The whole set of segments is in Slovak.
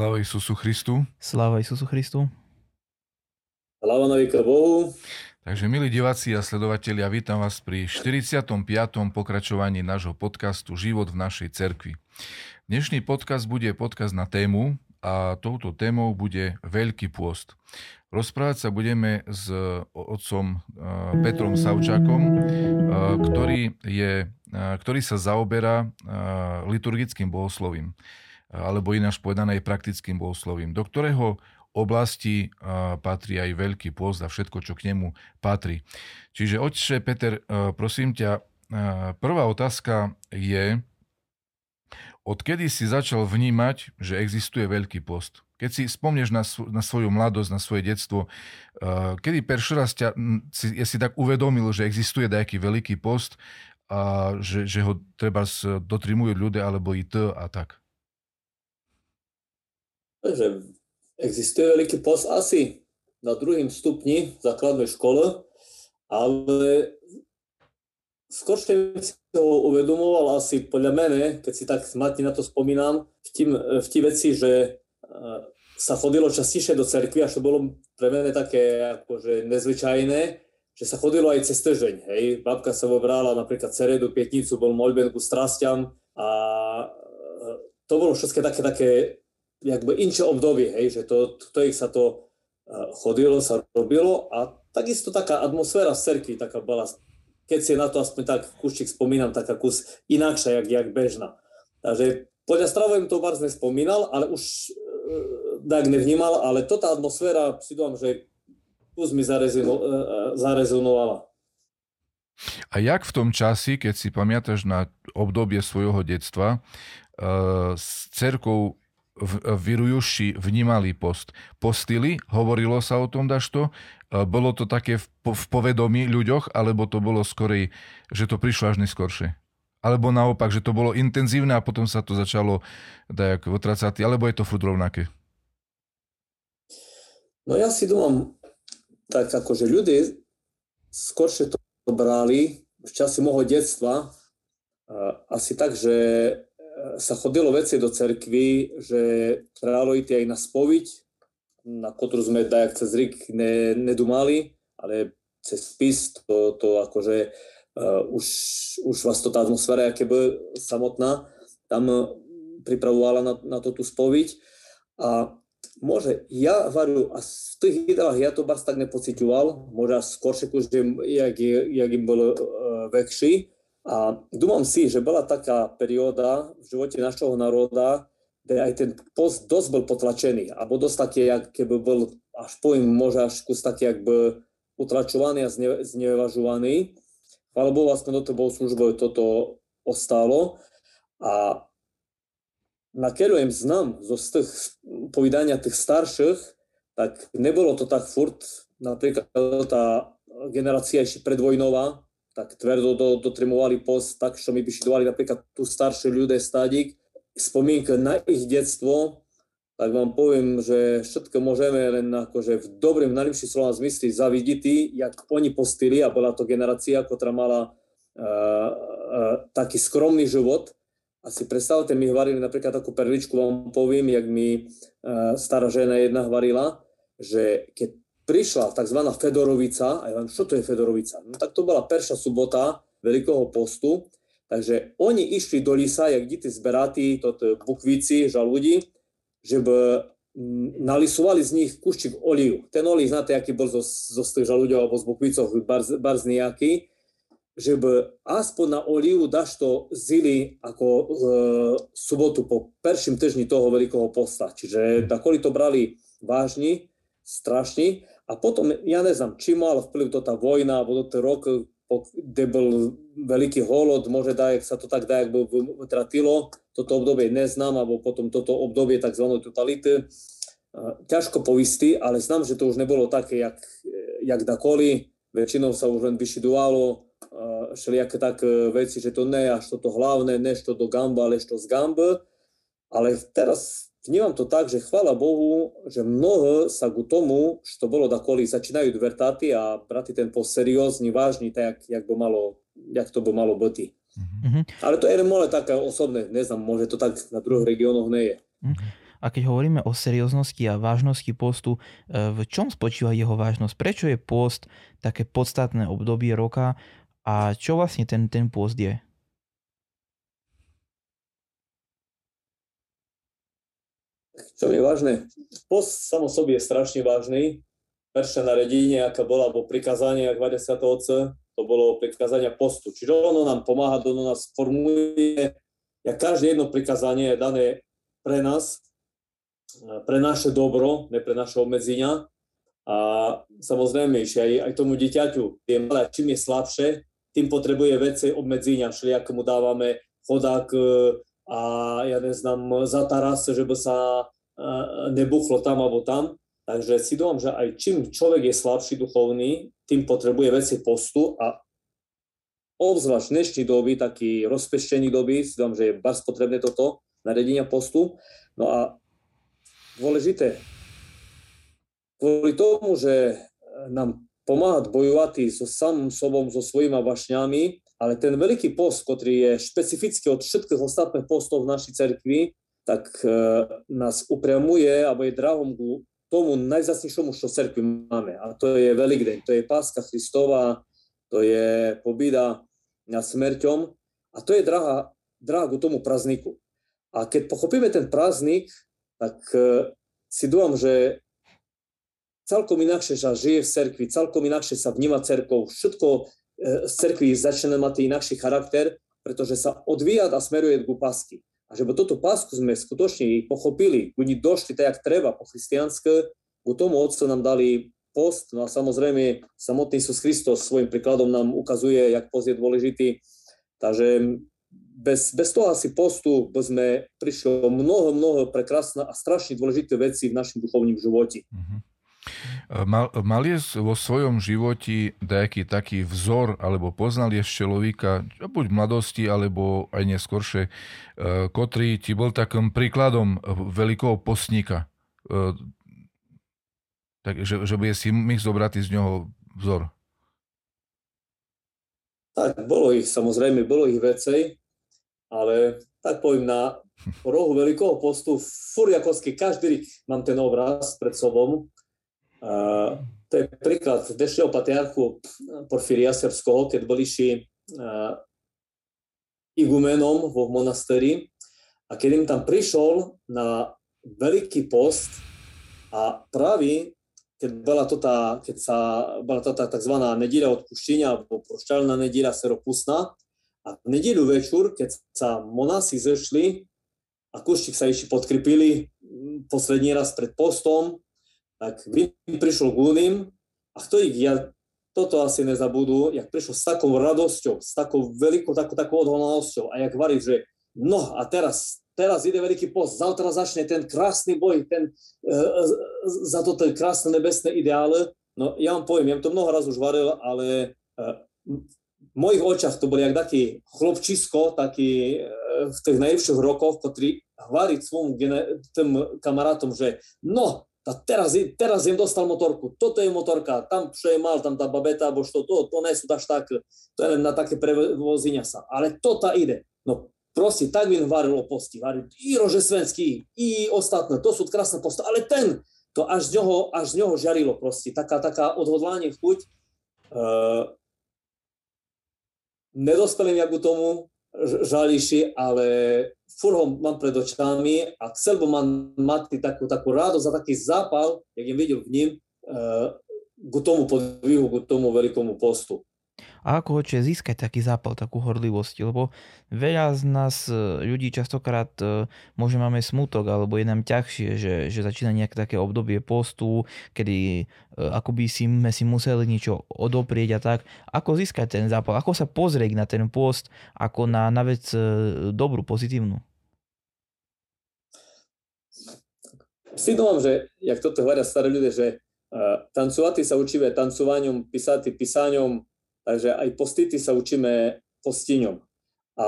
Sláva Isusu Christu. Sláva Isusu Christu. Sláva na Bohu. Takže milí diváci a sledovatelia, vítam vás pri 45. pokračovaní nášho podcastu Život v našej cerkvi. Dnešný podcast bude podcast na tému a touto témou bude Veľký pôst. Rozprávať sa budeme s otcom eh, Petrom Savčákom, eh, ktorý, je, eh, ktorý sa zaoberá liturgickým bohoslovím alebo ináč povedané aj praktickým bohoslovím, do ktorého oblasti patrí aj veľký pôst a všetko, čo k nemu patrí. Čiže oče Peter, prosím ťa, prvá otázka je, odkedy si začal vnímať, že existuje veľký post? Keď si spomneš na, na svoju mladosť, na svoje detstvo, kedy prvý raz ťa, si, ja si tak uvedomil, že existuje nejaký veľký post a že, že ho treba dotrimujú ľudia alebo i to a tak? Že existuje veľký post asi na druhým stupni v základnej škole, ale skôr si ho uvedomoval asi podľa mene, keď si tak smatne na to spomínam, v tým, v tým veci, že e, sa chodilo častejšie do cerkvy, až to bolo pre mene také akože nezvyčajné, že sa chodilo aj cez týždeň. Hej. Babka sa vobrala napríklad ceredu, pietnicu, bol moľbenku strastiam a e, to bolo všetko také, také jakby inšie obdobie, hej, že to, ich sa to chodilo, sa robilo a takisto taká atmosféra v cerkvi taká bola, keď si na to aspoň tak kúščik spomínam, taká kus inakšia, jak, jak bežná. Takže podľa stravojem to vás nespomínal, ale už e, tak nevnímal, ale toto atmosféra si dúfam, že kus mi zarezino, e, e, zarezonovala. A jak v tom časi, keď si pamätáš na obdobie svojho detstva, s cerkou Virujuši vnímali post. Postili, hovorilo sa o tom, daš to? E, bolo to také v, povedomí ľuďoch, alebo to bolo skorej, že to prišlo až neskôršie? Alebo naopak, že to bolo intenzívne a potom sa to začalo dajak otracať, alebo je to furt rovnaké? No ja si dúfam, tak akože ľudia skoršie to brali v čase môjho detstva, asi tak, že sa chodilo veci do cerkvy, že ísť aj na spoviť, na ktorú sme tak cez Rik ne, nedumali, ale cez spis to, to akože uh, už, už vás to tá atmosféra, aké by samotná, tam pripravovala na, na to tú spoviť. A môže, ja varu, a v tých jídlach ja to bars tak nepocitoval, možno skôršie, jak, jak im bol uh, väčší, a dúmam si, že bola taká perióda v živote našeho národa, kde aj ten post dosť bol potlačený, alebo dosť taký, keby bol, až poviem, možno až kus taký, jak by utlačovaný a zne, znevažovaný. Alebo vlastne do toho službou toto ostalo. A nakerujem znam zo z tých povedania tých starších, tak nebolo to tak furt, napríklad tá generácia ešte predvojnová, tak tvrdo do, dotrimovali post, tak što mi vyšidovali napríklad tu staršie ľudia stadík. Spomienka na ich detstvo, tak vám poviem, že všetko môžeme len akože v dobrým, najlepším slovom zmysli zavidieť, jak oni postili a bola to generácia, ktorá mala uh, uh, taký skromný život. A si predstavte, my varili napríklad takú perličku, vám poviem, jak mi uh, stará žena jedna varila, že keď prišla tzv. Fedorovica, a ja vám, čo to je Fedorovica? No tak to bola perša subota Veľkého postu, takže oni išli do lisa, jak deti zberatí, toto bukvici, žalúdi, že by nalisovali z nich kuščík oliju. Ten olej, znáte, aký bol zo, zo z tých žalúďov alebo z bukvicov, barz, barz nejaký, že by aspoň na oliju daš to zili ako e, sobotu po perším týždni toho veľkého posta. Čiže takoli to brali vážni, strašne a potom, ja neznám, či mal vplyv to tá vojna, alebo to rok, kde bol veľký holod, môže dať, sa to tak dá, by vytratilo, toto obdobie neznám, alebo potom toto obdobie tzv. totality. Ťažko povistý, ale znám, že to už nebolo také, jak, jak dakoli. Väčšinou sa už len vyšidovalo všelijaké tak veci, že to ne až toto hlavné, nešto do gamba, ale što z gambe. Ale teraz vnímam to tak, že chvála Bohu, že mnoho sa ku tomu, čo bolo dakoli, začínajú dvertáty a brati ten post seriózny, vážny, tak, jak, by malo, jak to by malo byť. Mm-hmm. Ale to je len také osobné, neznám, môže to tak na druhých regiónoch nie je. Mm-hmm. A keď hovoríme o serióznosti a vážnosti postu, e, v čom spočíva jeho vážnosť? Prečo je post také podstatné obdobie roka a čo vlastne ten, ten post je? Čo je vážne? Post samo sobě je strašne vážny. Perša naredenie, aká bola, alebo prikázanie, ak Vadia Otce, to bolo prikázania postu. Čiže ono nám pomáha, ono nás formuje. Ja každé jedno prikázanie je dané pre nás, pre naše dobro, ne pre naše obmedzenia. A samozrejme, že aj, aj tomu dieťaťu, je malé, čím je slabšie, tým potrebuje veci obmedzenia, všelijako mu dávame chodák a ja neznám, za taras, že by sa nebuchlo tam alebo tam. Takže si dúfam, že aj čím človek je slabší duchovný, tým potrebuje veci postu a obzvlášť dnešní doby, taký rozpeštený doby, si dúfam, že je bardzo potrebné toto, naredenia postu. No a dôležité, kvôli tomu, že nám pomáha bojovať so samým sobom, so svojimi vašňami, ale ten veľký post, ktorý je špecifický od všetkých ostatných postov v našej cerkvi, tak e, nás upriamuje, alebo je drahom ku tomu najzasnejšomu, čo cerkvi máme. A to je Velikdeň, to je Páska Christova, to je pobída na smrťom a to je drahá, drahá ku tomu prazniku. A keď pochopíme ten prázdnik, tak e, si dúfam, že celkom inakšie sa žije v cerkvi, celkom inakšie sa vníma cerkov, všetko z cerkvi začne mať inakší charakter, pretože sa odvíja a smeruje ku pásky. A že toto pásku sme skutočne pochopili, oni došli tak, jak treba po christianske, ku tomu Otcu nám dali post, no a samozrejme samotný Isus Kristus svojim príkladom nám ukazuje, jak post je dôležitý. Takže bez, bez toho asi postu by sme prišli o mnoho, mnoho prekrásne a strašne dôležité veci v našom duchovním živote. Mm-hmm. Mal, mal je vo svojom životi nejaký taký vzor, alebo poznal je človeka, buď v mladosti, alebo aj neskôršie, e, ktorý ti bol takým príkladom veľkého postníka. E, tak, že, bude si mých zobrať z neho vzor. Tak, bolo ich, samozrejme, bolo ich vecej, ale tak poviem, na rohu veľkého postu, furiakovsky, každý mám ten obraz pred sobou, to je príklad dnešného patriarchu Porfíria Srbského, keď bol iši igumenom vo monastéri a keď im tam prišiel na veľký post a práve keď bola to tá, keď sa, bola to tá tzv. nedíľa odpuštenia alebo prošťalná nedíľa seropustná a v nedíľu večer, keď sa monasi zešli a kuštík sa ešte podkrypili poslední raz pred postom, tak Vin prišiel k Lunim a ich, ja toto asi nezabudú, jak prišiel s takou radosťou, s takou veľkou, takou, takou odhodlanosťou a jak varí, že no a teraz, teraz ide veľký post, zavtra začne ten krásny boj, ten, uh, za to krásne nebesné ideály. No ja vám poviem, ja to mnoho raz už varil, ale uh, v mojich očach to boli jak taký chlopčisko, taký uh, v tých najlepších rokoch, ktorý hvári svojim tým kamarátom, že no, a teraz, teraz im dostal motorku, toto je motorka, tam čo je mal, tam tá babeta, alebo što to, to nie sú až tak, to je len na také prevozenia sa. Ale toto ide. No proste, tak im varil o posti, varil i Rože Svenský, i ostatné, to sú krásne posty, ale ten, to až z ňoho, až z ňoho žarilo proste, taká, taká odhodlanie chuť. Uh, nedospelým jak u tomu žališi, ale furt ho mám pred očami a chcel by mám mať takú, takú radosť a taký zápal, jak im videl v ním, uh, k tomu podvihu, k tomu veľkomu postu. A ako hoče získať taký zápal, takú horlivosť? Lebo veľa z nás e, ľudí častokrát e, môže máme smutok, alebo je nám ťažšie, že, že začína nejaké také obdobie postu, kedy ako by si, sme si museli niečo odoprieť a tak. Ako získať ten zápal? Ako sa pozrieť na ten post ako na, na vec dobrú, pozitívnu? si domám, že, jak toto hovoria starí ľudia, že tancovati sa učíme tancovaním, písati písaňom, takže aj postity sa učíme postiňom. A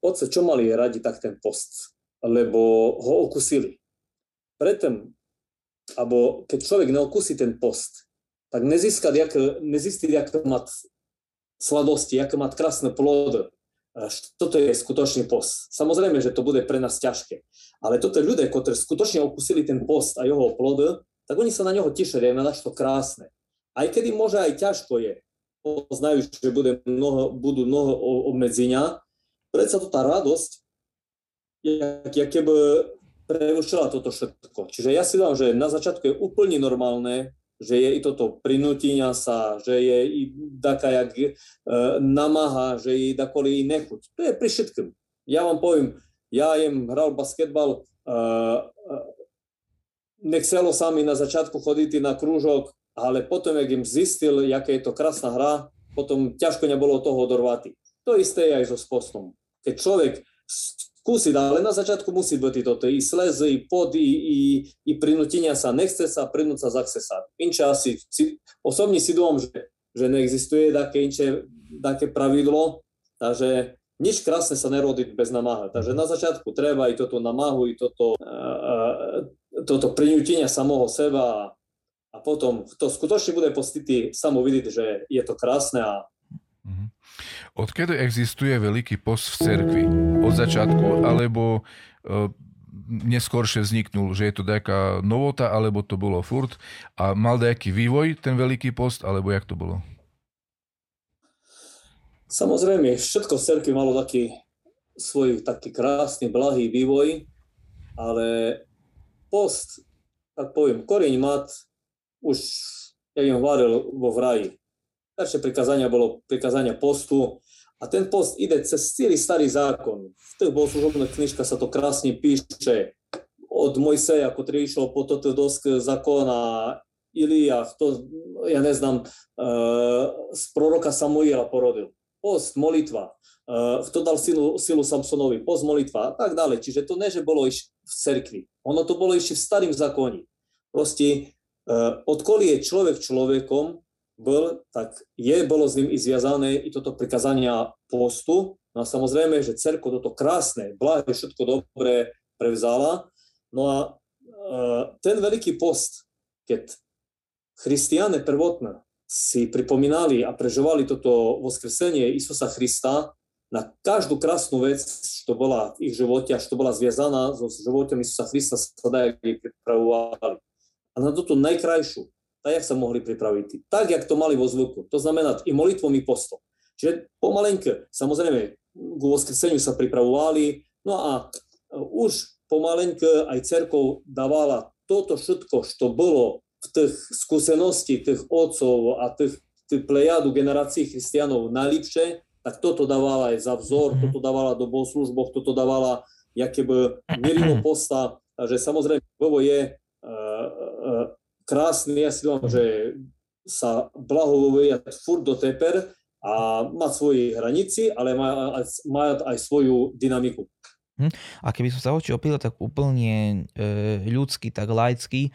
oce, čo mali radi tak ten post? Lebo ho okusili. Preto, alebo keď človek neokusí ten post, tak nezíska, nezistí, jak mať sladosti, jak mať krásne plody. toto je skutočný post. Samozrejme, že to bude pre nás ťažké. Ale toto ľudia, ktorí skutočne okusili ten post a jeho plod, tak oni sa na neho tešili, na to krásne. Aj kedy môže aj ťažko je, poznajú, že bude mnoho, budú mnoho obmedzenia, predsa to tá radosť, jak, jak keby prevršila toto všetko. Čiže ja si dám, že na začiatku je úplne normálne, že je i toto prinútenia sa, že je i taká jak e, namaha, že je dakoli i nechuť. To je pri všetkým. Ja vám poviem, ja jem hral basketbal, e, e, nechcelo sa mi na začiatku chodiť na krúžok, ale potom, jak im zistil, jaké je to krásna hra, potom ťažko nebolo toho odorvati. To isté je aj so spostom. Keď človek skúsiť, ale na začiatku musí byť toto i slezy, i pod, i, i, i prinútenia sa, nechce sa, prinúť sa, zachce sa. Inče asi, si, osobne si dúfam, že, že neexistuje také inče, také pravidlo, takže nič krásne sa nerodí bez namáha. Takže na začiatku treba i toto namáhu, i toto, uh, toto prinútenia samého seba a potom, kto skutočne bude pocitý, samo vidieť, že je to krásne a mm-hmm. Odkedy existuje Veľký post v cerkvi? Od začiatku, alebo e, neskôršie vzniknul, že je to nejaká novota, alebo to bolo furt a mal nejaký vývoj ten Veľký post, alebo jak to bolo? Samozrejme, všetko v cerkvi malo taký svoj taký krásny, blahý vývoj, ale post, tak poviem, koreň mat už, im hovoril, vo vraji. Prvé prikázania bolo prikázania postu, a ten post ide cez celý starý zákon. V tých bohoslužobných knižkách sa to krásne píše. Od Mojseja, ktorý išiel po toto dosk zákona, Ilia, to, ja neznám, uh, z proroka Samuela porodil. Post, molitva. Uh, kto dal silu, silu Samsonovi, post, molitva a tak ďalej. Čiže to ne, že bolo iš v cerkvi. Ono to bolo ešte v starým zákone. Proste, odkoli je človek človekom, bol, tak je, bolo s ním i zviazané i toto prikazania postu. No a samozrejme, že cerko toto krásne, blahé, všetko dobré prevzala. No a e, ten veľký post, keď christiane prvotné si pripomínali a prežovali toto voskresenie Isusa Krista, na každú krásnu vec, čo bola v ich živote a čo bola zviazaná so životom Isusa Krista, sa dajú pripravovali. A na toto najkrajšiu, tak, jak sa mohli pripraviť. Tak, jak to mali vo zvuku. To znamená i molitvom, i postom. Čiže pomalenke, samozrejme, k voskreseniu sa pripravovali, no a e, už pomalenke aj cerkov dávala toto všetko, čo bolo v tých skúsenosti tých otcov a tých, tých plejadu generácií christianov najlepšie, tak toto dávala aj za vzor, mm-hmm. toto dávala do bohoslužboch, toto dávala jaké by mierilo posta, takže samozrejme, Bobo je uh, krásny, ja si dám, že sa blahovuje furt do teper a má svoje hranici, ale má, má aj svoju dynamiku. Hm. A keby som sa oči opýtal tak úplne e, ľudský, tak laický, e,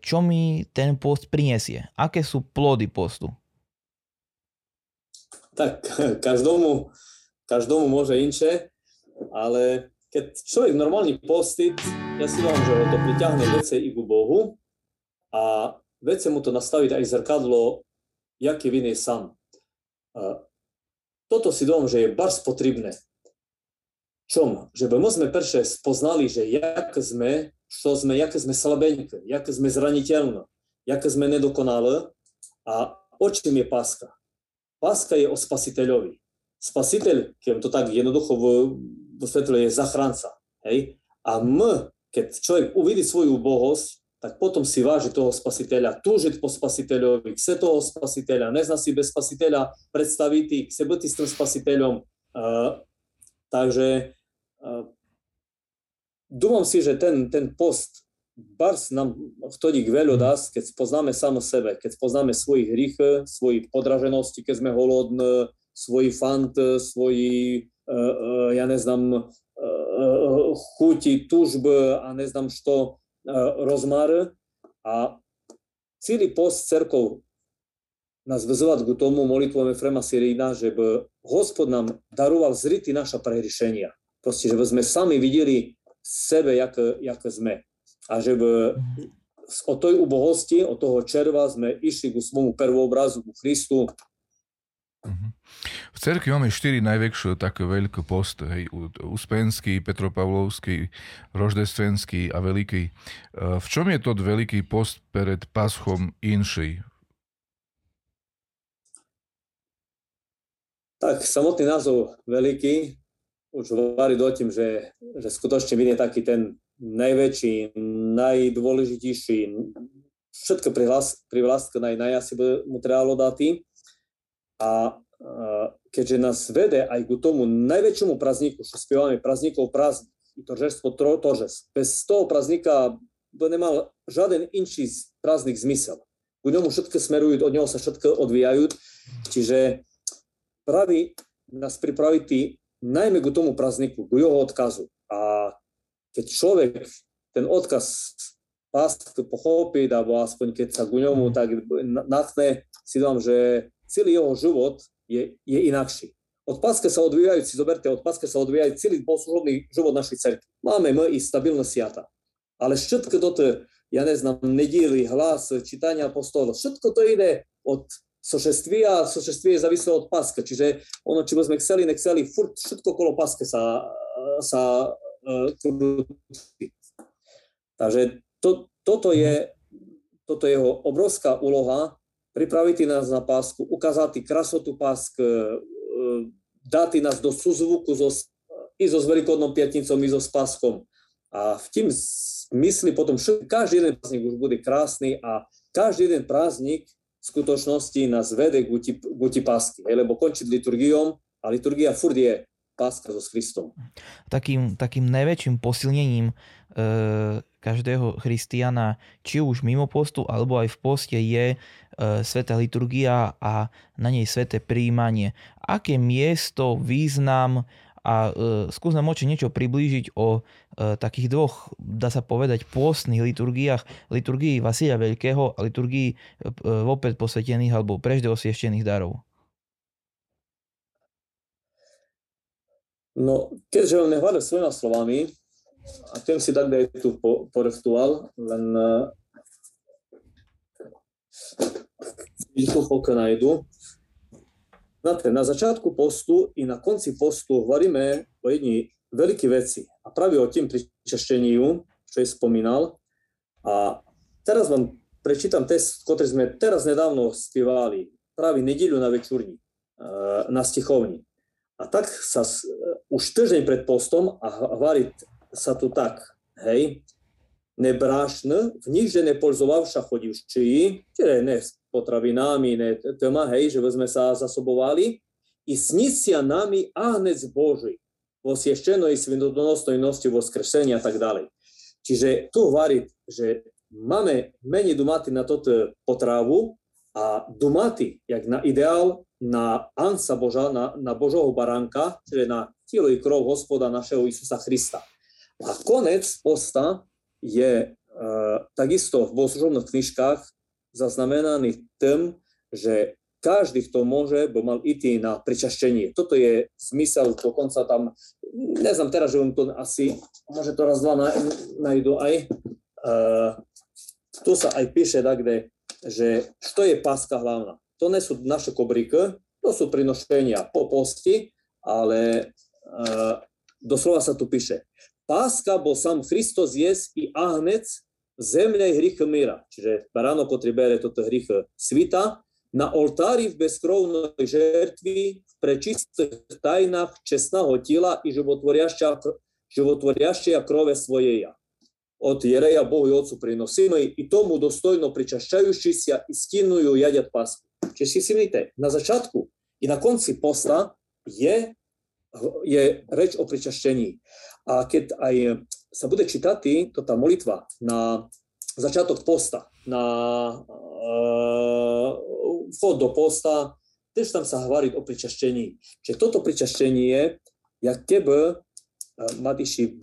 čo mi ten post prinesie? Aké sú plody postu? Tak každomu, každomu môže inše, ale keď človek normálne postit, ja si vám, že ho to priťahne vece i ku Bohu, a vece mu to nastaviť aj zrkadlo, vin je. A toto si dom, že je bars potrebné. Čom? Že by my sme prše spoznali, že jak sme, čo sme, jaké sme slabeňké, jaké sme zraniteľné, jaké sme nedokonalé a o čím je páska. Páska je o spasiteľovi. Spasiteľ, keď to tak jednoducho v, v svetle je zachránca. Hej? A my, keď človek uvidí svoju bohosť, tak potom si váži toho spasiteľa, túžiť po spasiteľovi, chce toho spasiteľa, nezná si bez spasiteľa predstaviť, chce byť s tým spasiteľom. Uh, takže uh, dúfam si, že ten, ten post bars nám vtodí k veľu dás, keď poznáme samo sebe, keď poznáme svojich hrych, svojich podraženosti, keď sme holodní, svoj fant, svoji, uh, uh, ja neznám, uh, chuti, tužby a neznám što, E, rozmar a celý post cerkov nás vyzvať k tomu molitvom Efrema Sirína, že by Hospod nám daroval zrity naša prehrišenia. Proste, že by sme sami videli sebe, jak, jak sme. A že by od tej ubohosti, od toho červa sme išli ku svojmu prvobrazu, ku Christu. V cerkvi máme štyri najväčšie také veľké post, hej, Uspenský, Petropavlovský, Roždestvenský a Veľký. E, v čom je to veľký post pred paschom inší? Tak samotný názov Veľký už hovorí do tým, že, že skutočne vidie taký ten najväčší, najdôležitejší, všetko pri vláske naj, najasi mu trebalo dati. A keďže nás vede aj ku tomu najväčšiemu prazniku, čo spievame praznikov praznik, i tožestvo tožes. Bez toho praznika by nemal žiaden inší praznik zmysel. Ku ňomu všetko smerujú, od neho sa všetko odvíjajú. Čiže praví nás pripraví najmä ku tomu prazniku, ku jeho odkazu. A keď človek ten odkaz past pochopiť, alebo aspoň keď sa ku ňomu mm. tak natne, si dám, že celý jeho život je, je inakší. Od páske sa odvíjajú, si zoberte, od páske sa odvíjajú celý bohoslužobný život našej cerky. Máme i stabilné siata. Ale všetko toto, ja neznám, nedíly, hlas, čítania apostolov, všetko to ide od sošeství a sošeství je závislé od páska. Čiže ono, či sme chceli, nechceli, furt všetko okolo páske sa, sa uh, Takže to, toto, je, toto je jeho obrovská úloha, pripraviť nás na ukázať krasotu pásk, e, dať nás do i so s Veľkovodnou piatnicou, i so s páskom. A v tým mysli potom, že každý jeden prázdnik už bude krásny a každý jeden prázdnik v skutočnosti nás vede k uti pásky, lebo končiť liturgiom a liturgia furt je páska so Kristom. Takým, takým najväčším posilnením e, každého christiana, či už mimo postu, alebo aj v poste je E, sveta liturgia a na nej sveté príjmanie. Aké miesto, význam a e, skús nám oči niečo priblížiť o e, takých dvoch, dá sa povedať, pôstnych liturgiách, liturgii Vasilia Veľkého a liturgii e, vopred posvetených alebo prežde osvieštených darov. No, keďže on nehľadal svojimi slovami, a tým si tak aj tu poreftoval, len pokiaľ nájdu. Znate, na začiatku postu i na konci postu hovoríme o jednej veľkej veci. A práve o tým pričašteniu, čo je spomínal. A teraz vám prečítam test, ktorý sme teraz nedávno spievali, práve nedíľu na večurni, na stichovni. A tak sa už týždeň pred postom a hovorí sa tu tak, hej, nebrášne, v nich, že nepolzovavša chodivši, čiže ne s potravinami, ne téma, hej, že sme sa zasobovali, i snisia nami ahnec Boží, vo sieščenej svinodonostojnosti, vo skrsení a tak ďalej. Čiže tu hovorí, že máme menej dumati na toto potravu a dumati, jak na ideál, na ansa Boža, na, na Božoho baránka, čiže na telo i krov hospoda našeho Isusa Krista. A konec posta je uh, takisto v bohoslužobných knižkách zaznamenaný tým, že každý, kto môže, by mal ísť na pričaštenie. Toto je zmysel, dokonca tam, neznám teraz, že on to asi, môže to raz, dva najdu aj. Uh, tu sa aj píše tak, kde, že čo je páska hlavná. To nie sú naše kobriky, to sú prinošenia po posti, ale uh, doslova sa tu píše, Páska bol sám Hristos jes i ahnec zemľa i hrych míra. Čiže baránok, ktorý bere toto hrych svita, na oltári v bezkrovnej žertvi pre čistých tajnách čestného tela i životvoriašťa krove svojej ja. Od Jereja Bohu i Otcu prinosíme i tomu dostojno pričašťajúši sa i stinujú jadiat pásku. Čiže si si na začiatku i na konci posta je, je reč o pričaštení. A keď aj sa bude čítať tá molitva na začiatok posta, na uh, vchod do posta, tiež tam sa hovorí o pričaštení. Čiže toto pričaštenie, jak keby, uh, Matiši,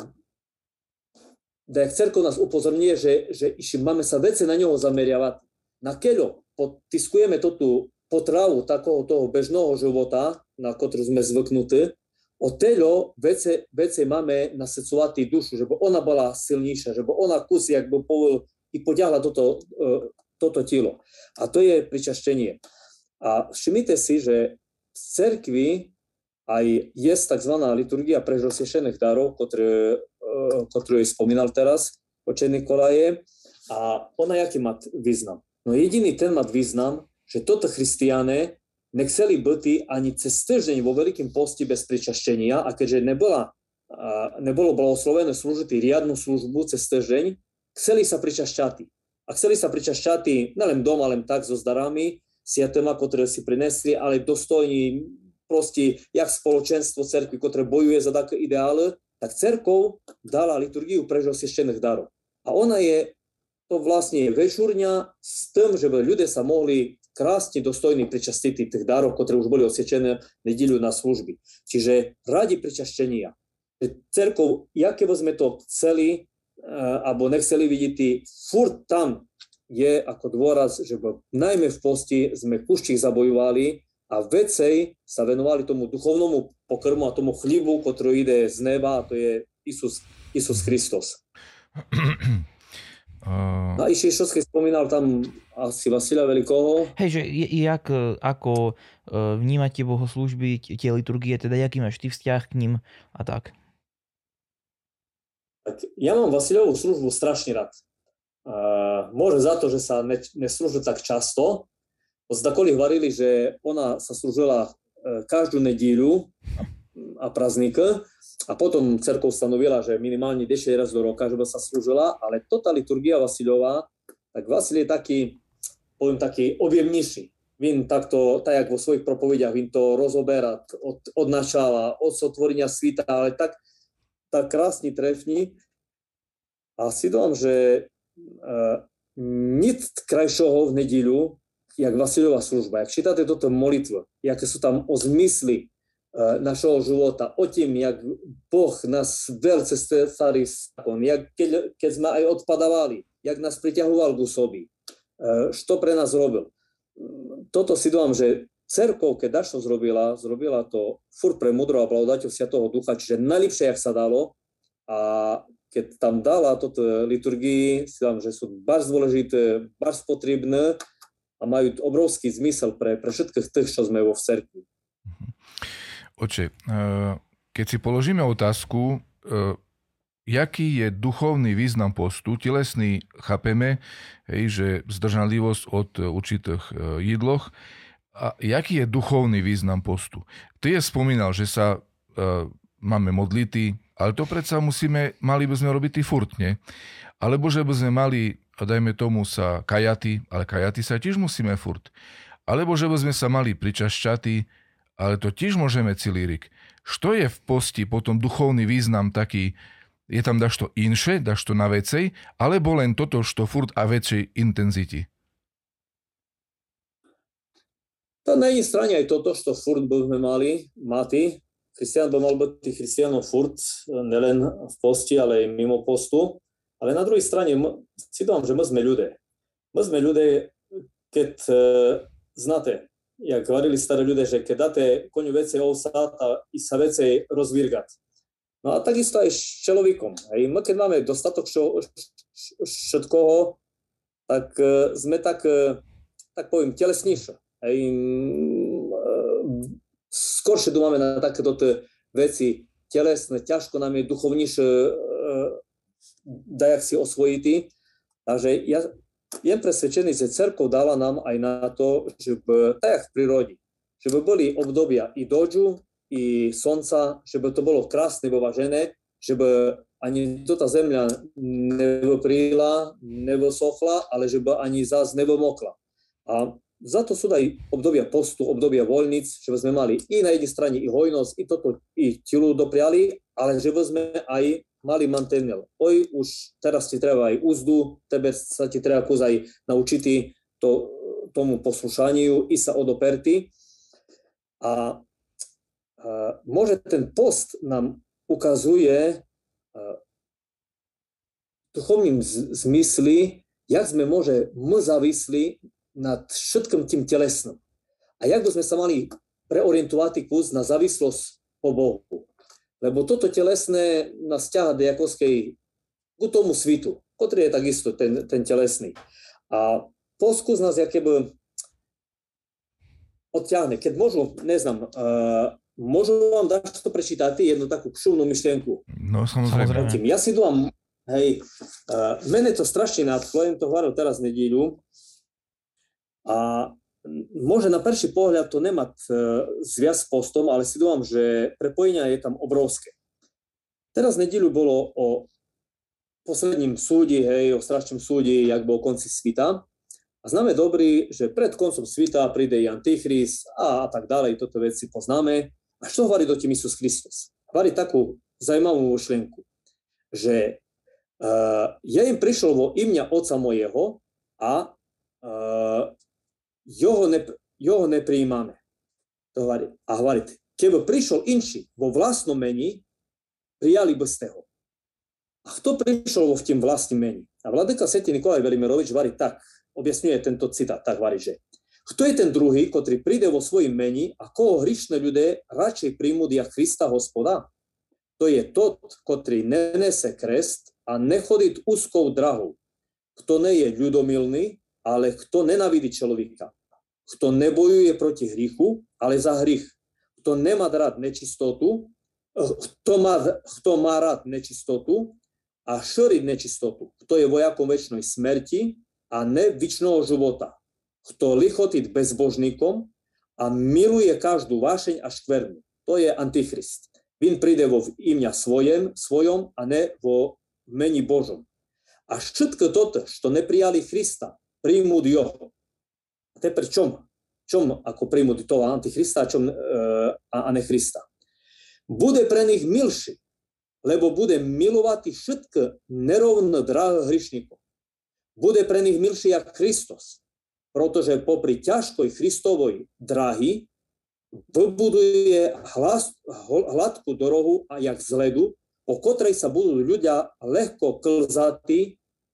da jak cerko nás upozorňuje, že, že iši máme sa veci na ňoho zameriavať. Na keľo potiskujeme tú potravu takého toho bežného života, na ktorú sme zvyknutí, od teľo vece, vece máme nasecovať dušu, že by ona bola silnejšia, že by ona kus, jak by povol, i poďahla toto, e, toto telo. A to je pričaštenie. A všimnite si, že v cerkvi aj je tzv. liturgia prežosiešených darov, ktorú, ktorú spomínal teraz oče Nikolaje. A ona jaký má význam? No jediný ten má význam, že toto christiané nechceli byť ani cez týždeň vo veľkým posti bez pričaštenia a keďže nebola, nebolo blahoslovené slúžiť riadnu službu cez týždeň, chceli sa pričašťati. A chceli sa pričašťati nelen doma, len tak so zdarami, siatema, ktoré si prinesli, ale dostojní proste, jak spoločenstvo cerkvy, ktoré bojuje za také ideály, tak cerkov dala liturgiu prežosvieštených darov. A ona je, to vlastne je večúrňa s tým, že by ľudia sa mohli krásne dostojní pričastiť tých darov, ktoré už boli osviečené nedíľu na služby. Čiže radi pričaštenia. Cerkov, jaké sme to chceli, eh, alebo nechceli vidieť, furt tam je ako dôraz, že najmä v posti sme kuščích zabojovali a vecej sa venovali tomu duchovnomu pokrmu a tomu chlibu, ktorý ide z neba, a to je Isus, Isus Kristus. Uh... No ešte čo spomínal tam asi Vasila Veľkého. Hej, že jak, ako e, vnímate bohoslúžby, tie liturgie, teda jaký máš ty vzťah k ním a tak? tak ja mám Vasilovú službu strašne rád. Uh, môže za to, že sa ne, neslúži tak často. Zdakoli hovorili, že ona sa slúžila uh, každú nedíľu a praznik a potom cerkov stanovila, že minimálne 10 raz do roka, že by sa slúžila, ale tota liturgia Vasilová, tak Vasil je taký, poviem taký objemnejší. Vin takto, tak jak vo svojich propovediach, vin to rozoberá od, od načala, od sotvorenia svita, ale tak, tak krásne trefní. A si dám, že uh, nic krajšieho v nedíľu, jak Vasilová služba. Jak čítate toto molitvu, jaké sú tam o zmysli našeho života, o tým, jak Boh nás cez starý zákon, keď, keď sme aj odpadávali, jak nás priťahoval k sobi, čo pre nás robil. Toto si dám, že cerkov, keď dačo zrobila, zrobila to furt pre mudro a blahodateľ Sviatoho Ducha, čiže najlepšie, jak sa dalo. A keď tam dala toto liturgii, si dám, že sú bardzo dôležité, bardzo potrebné a majú obrovský zmysel pre, pre všetkých tých, čo sme vo cerkvi. Oče, eh, keď si položíme otázku, eh, jaký je duchovný význam postu, telesný chápeme, hej, že zdržanlivosť od určitých eh, jídloch, a jaký je duchovný význam postu? Ty je spomínal, že sa máme modlity, ale to predsa musíme, mali by sme robiť furt, nie? Alebo že by sme mali, dajme tomu sa kajaty, ale kajaty sa tiež musíme furt. Alebo že by sme sa mali pričašťaty, ale to tiež môžeme cilírik. Što je v posti potom duchovný význam taký, je tam dašto inše, dašto na vecej, alebo len toto, što furt a väčšej intenziti? Tá na jednej strane aj toto, što furt by sme mali, mati. Christian by mal byť christianov furt, nelen v posti, ale aj mimo postu. Ale na druhej strane si dám, že my sme ľudia. My sme ľudia, keď e, znáte, jak hovorili starí ľudia, že keď dáte koniu veci ovsať a i sa veci rozvirgať. No a takisto aj s človekom. Hej. My keď máme dostatok všetkoho, tak uh, sme tak, uh, tak poviem, telesnejšie. Hej. Uh, skoršie dúmame na takéto veci telesné, ťažko nám je duchovnejšie uh, dajak si osvojiť. Takže ja jem presvedčený, že cerkov dala nám aj na to, že tak v prírode, že by boli obdobia i dođu, i slnca, že by to bolo krásne, vyvažené, že by ani to tá zemľa nevypríla, nevysochla, ale že by ani zás nevymokla. A za to sú aj obdobia postu, obdobia voľnic, že by sme mali i na jednej strane i hojnosť, i toto, i tilu dopriali, ale že by sme aj mali mantenel. Oj, už teraz ti treba aj úzdu, tebe sa ti treba aj naučiť to, tomu poslušaniu i sa odoperti. A, a môže ten post nám ukazuje duchovným zmysli, jak sme môže my závislí nad všetkým tým telesným. A jak by sme sa mali preorientovať kus na závislosť po Bohu. Lebo toto telesné nás ťaha Jakovskej ku tomu svitu, ktorý je takisto ten, ten telesný. A poskus nás jakéby odťahne. Keď môžu, neznám, uh, môžu vám dať to prečítať jednu takú kšúvnu myšlienku. No samozrejme. Ja si dúvam, hej, uh, mene to strašne nadchlo, to hovoril teraz nedíľu a prvý pohľad to nemať uh, zviaz s postom, ale si dúvam, že prepojenia je tam obrovské. Teraz nedíľu bolo o posledním súdi, hej, o strašnom súdi, jak bol konci svita. A známe dobrý, že pred koncom svita príde i Antichrist a, a tak ďalej, toto veci poznáme. A čo hovorí do tým Isus Kristus? Hovorí takú zaujímavú myšlienku, že uh, ja im prišiel vo imňa Otca mojeho a uh, jeho, ne, jeho neprijímame. To hovorí. A hovorí, keby prišiel inší vo vlastnom mení, prijali by ste ho. A kto prišiel vo v tým vlastným mení? A vladyka Svetý Nikolaj Velimirovič varí tak, objasňuje tento citát, tak varí, že kto je ten druhý, ktorý príde vo svojim mení a koho hrišné ľudé radšej príjmú dia Krista hospoda? To je tot, ktorý nenese krest a nechodí úzkou drahou. Kto nie je ľudomilný, ale kto nenavidí človeka. Kto nebojuje proti hrichu, ale za hrych. Kto nemá rád nečistotu, eh, kto má, kto má rád nečistotu a šíriť nečistotu. Kto je vojakom väčšnej smrti a ne väčšného života kto lichotí bezbožníkom a miluje každú vášeň a škvernu. To je antichrist. Vin príde vo svojem, svojom a ne vo meni Božom. A všetko toto, čo neprijali Krista, príjmú jeho. A to je pri čom? Čom ako príjmú toho antichrista čom, e, a ne Krista? Bude pre nich milší, lebo bude milovať všetko nerovno drahé hrišníkov. Bude pre nich milší ako Kristus, pretože popri ťažkoj Christovoj drahy vybuduje hlas, hladkú dorohu a jak z ledu, po ktorej sa budú ľudia ľahko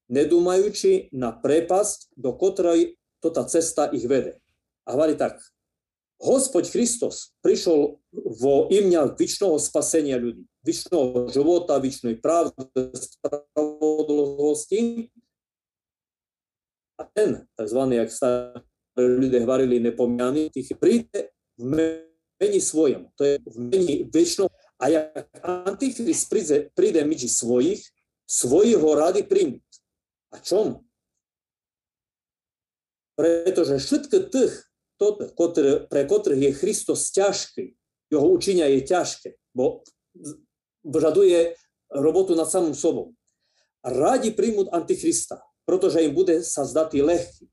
nedúmajúči na prepasť, do ktorej tota cesta ich vede. A hovorí tak, Hospod Kristus prišiel vo imňa vyčného spasenia ľudí, vyčného života, vyčnej pravdy, spravodlivosti a ten, tzv. jak sa ľudia hovorili, nepomínaný, tých príde v meni svojom. To je v meni väčšnom. A jak Antichrist príde, príde medzi svojich, svojich ho rady príjmuť. A čom? Pretože všetko tých, pre ktorých je Kristus ťažký, jeho učenia je ťažké, bo vyžaduje robotu nad samým sobou. Radi príjmuť Antichrista pretože im bude sa zdatý lehký,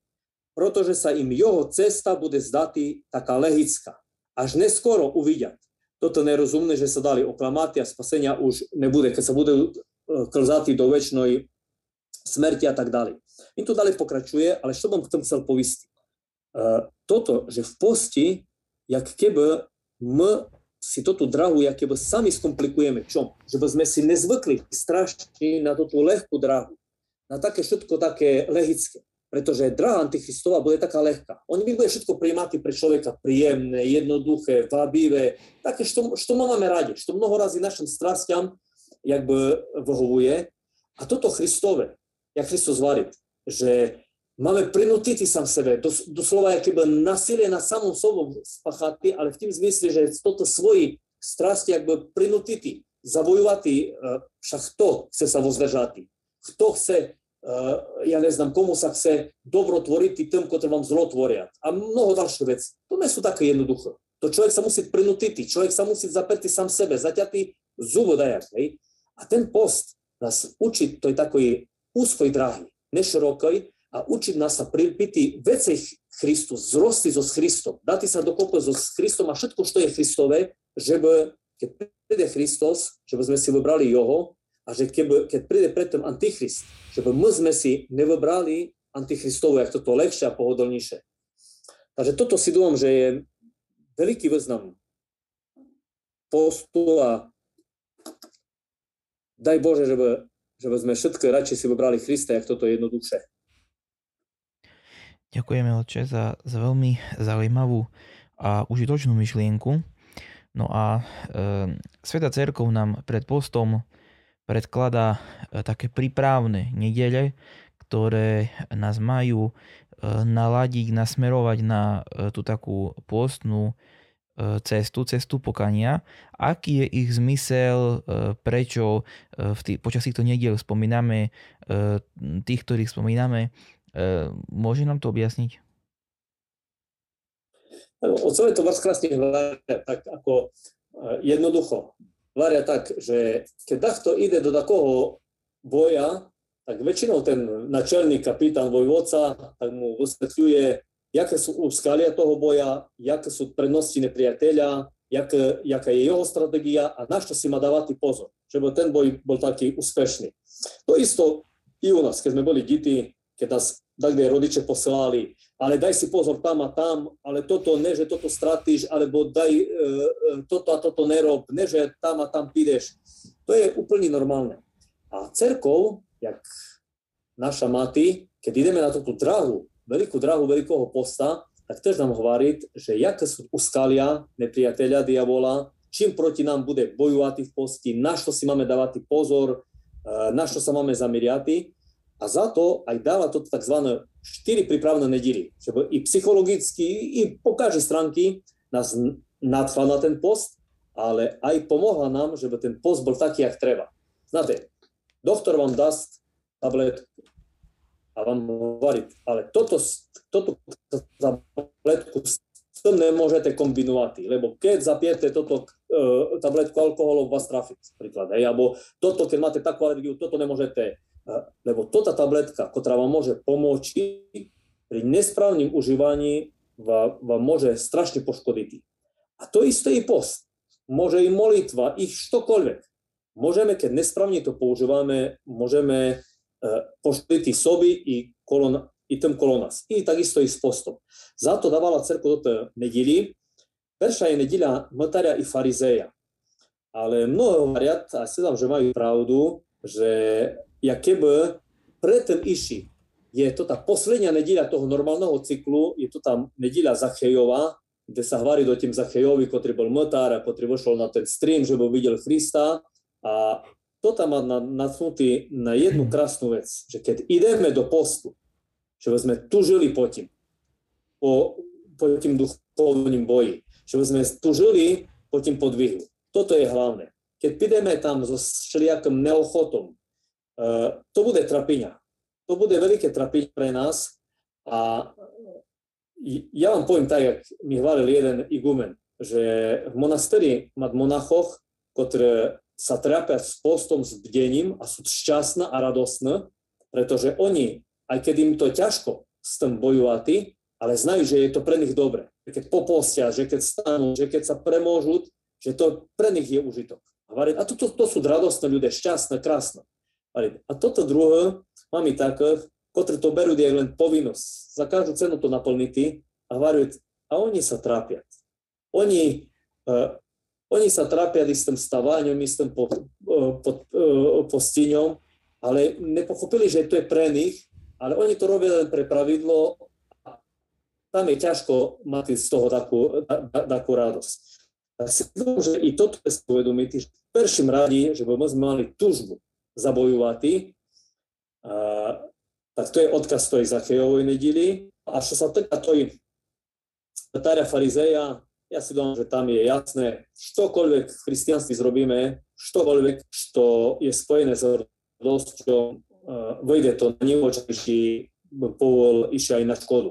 pretože sa im jeho cesta bude zdatý taká lehická. Až neskoro uvidia. Toto nerozumné, že sa dali oklamať a spasenia už nebude, keď sa budú e, klzatí do väčšnej smrti a tak ďalej. Im to ďalej pokračuje, ale čo som tom chcel povistiť? E, toto, že v posti, jak keby my si toto drahu, jak keby sami skomplikujeme. Čo? Že by sme si nezvykli strašne na túto lehkú drahu na také všetko také lehické. Pretože drahá antichristova bude taká lehká. On by bude všetko prijímať pre človeka príjemné, jednoduché, vábivé, také, čo, čo máme radi, čo mnoho razy našim strastiam jakby vyhovuje. A toto Christové, jak Christos varí, že máme prinútiť sám sebe, dos, doslova keby nasilie na samom sobom spachatý, ale v tým zmysle, že toto svoji strasti jakby prinútiť, zabojovať, e, však to chce sa vozdržať. Kto chce uh, ja neznám, komu sa chce dobro tvoriť tým, ktorí vám zlo tvoria. A mnoho ďalších vecí. To nie sú také jednoduché. To človek sa musí prinútiť, človek sa musí zaperti sám sebe, zaťatý zubo dajak. A ten post nás učí tej takoj úzkoj dráhy, neširokoj, a učiť nás sa pripity vecej Christus, zrosti so Christom, dati sa dokopy so Christom a všetko, čo je Christové, že by, keď príde Christos, že sme si vybrali Jeho a že keby, keď príde predtým Antichrist, že by my sme si nevybrali Antichristovu, jak toto lepšie a pohodlnejšie. Takže toto si dúfam, že je veľký význam postu a daj Bože, že by, že by sme všetko radšej si vybrali Krista, jak toto je jednoduchšie. Ďakujeme, Oče, za, za veľmi zaujímavú a užitočnú myšlienku. No a e, Sveta Cerkov nám pred postom predkladá e, také prípravné nedele, ktoré nás majú naladiť, nasmerovať na tú takú pôstnu cestu, cestu pokania, aký je ich zmysel, prečo v tý, počas týchto nediel spomíname tých, ktorých spomíname. Môže nám to objasniť? O celé to vás krásne tak ako jednoducho varia tak, že keď takto ide do takého boja, tak väčšinou ten načelník, kapitán, vojvodca, tak mu vysvetľuje, jaké sú úskalia toho boja, jaké sú prednosti nepriateľa, jaké, jaká je jeho stratégia a na čo si má dávať pozor, že ten boj bol taký úspešný. To isto i u nás, keď sme boli deti, keď nás kde rodiče poslali, ale daj si pozor tam a tam, ale toto ne, že toto stratíš, alebo daj e, e, toto a toto nerob, ne, že tam a tam pídeš. To je úplne normálne. A cerkov, jak naša mati, keď ideme na túto drahu, veľkú drahu veľkého posta, tak tiež nám hovorí, že jaké sú uskalia nepriateľa diavola, čím proti nám bude bojovať v posti, na čo si máme dávať pozor, e, na čo sa máme zameriať a za to aj dáva toto tzv. 4 prípravné nedíly. Že i psychologicky, i po každej stránky nás nadchla na ten post, ale aj pomohla nám, že by ten post bol taký, jak treba. Znáte, doktor vám dá tabletku a vám hovorí, ale toto, toto tabletku s tým nemôžete kombinovať, lebo keď zapijete toto uh, tabletku alkoholu, vás trafiť, príklad, hej, alebo toto, keď máte takú alergiu, toto nemôžete lebo to tá tabletka, ktorá vám môže pomôcť pri nesprávnym užívaní vám, vám môže strašne poškodiť. A to isté i post. Môže i molitva, ich štokoľvek. Môžeme, keď nesprávne to používame, môžeme uh, poškodiť soby i, kolon, i tým kolo nás. I takisto i s postom. Za to dávala cerku do nedeli. Perša je nedela mltaria i farizeja. Ale mnoho hovoria, a si že majú pravdu, že jak keby predtým išli. Je to tá posledná nedíľa toho normálneho cyklu, je to tam nedíľa Zachejová, kde sa hvarí do tým Zachejovi, ktorý bol motár a ktorý vošiel na ten stream, že by videl Krista. A to tam má nadsnutý na jednu krásnu vec, že keď ideme do postu, že sme tužili po tým, po, po tým duchovným boji, že sme tužili po tým podvihu. Toto je hlavné. Keď ideme tam so všelijakým neochotom, Eh, to bude trapiňa. To bude veľké trapiť pre nás a ja vám poviem tak, jak mi hvalil jeden igumen, že v monasteri mať monachoch, ktoré sa trápia s postom, s bdením a sú šťastné a radostné, pretože oni, aj keď im to ťažko s tým bojujú, ale znajú, že je to pre nich dobre. Keď popostia, že keď stanú, že keď sa premôžu, že to pre nich je užitok. A to, to, to sú radostné ľudia, šťastné, krásne. A toto druhé mám i takých, ktorí to berú jak len povinnosť. Za každú cenu to naplniť a varujú, a oni sa trápia. Oni, uh, oni sa trápia s tým staváňom, s tým po, pod, postiňom, ale nepochopili, že to je pre nich, ale oni to robia len pre pravidlo a tam je ťažko mať z toho takú, takú radosť. Tak si že i toto je uvedomiť, že v prvým radi, že by sme mali túžbu zabojovati. A, tak to je odkaz tej Zachejovej nedili. A čo sa týka tej Taria farizeja, ja si domám, že tam je jasné, čokoľvek v christianství zrobíme, čokoľvek, čo je spojené s radosťou, vejde to na či povol išiel aj na škodu.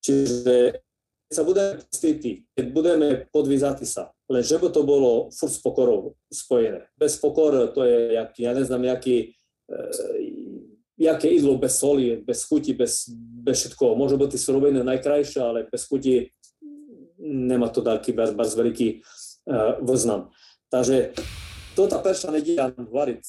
Čiže keď sa budeme postiť, keď budeme podvízať sa, len že by to bolo furt s pokorou spojené. Bez pokor to je, jak, ja neznám, jaký, e, jaké jídlo bez soli, bez chuti, bez, bez všetkoho. Môže byť suroviny najkrajšie, ale bez chuti nemá to taký bardzo veľký e, význam. Takže toto perša nedieľa hovoriť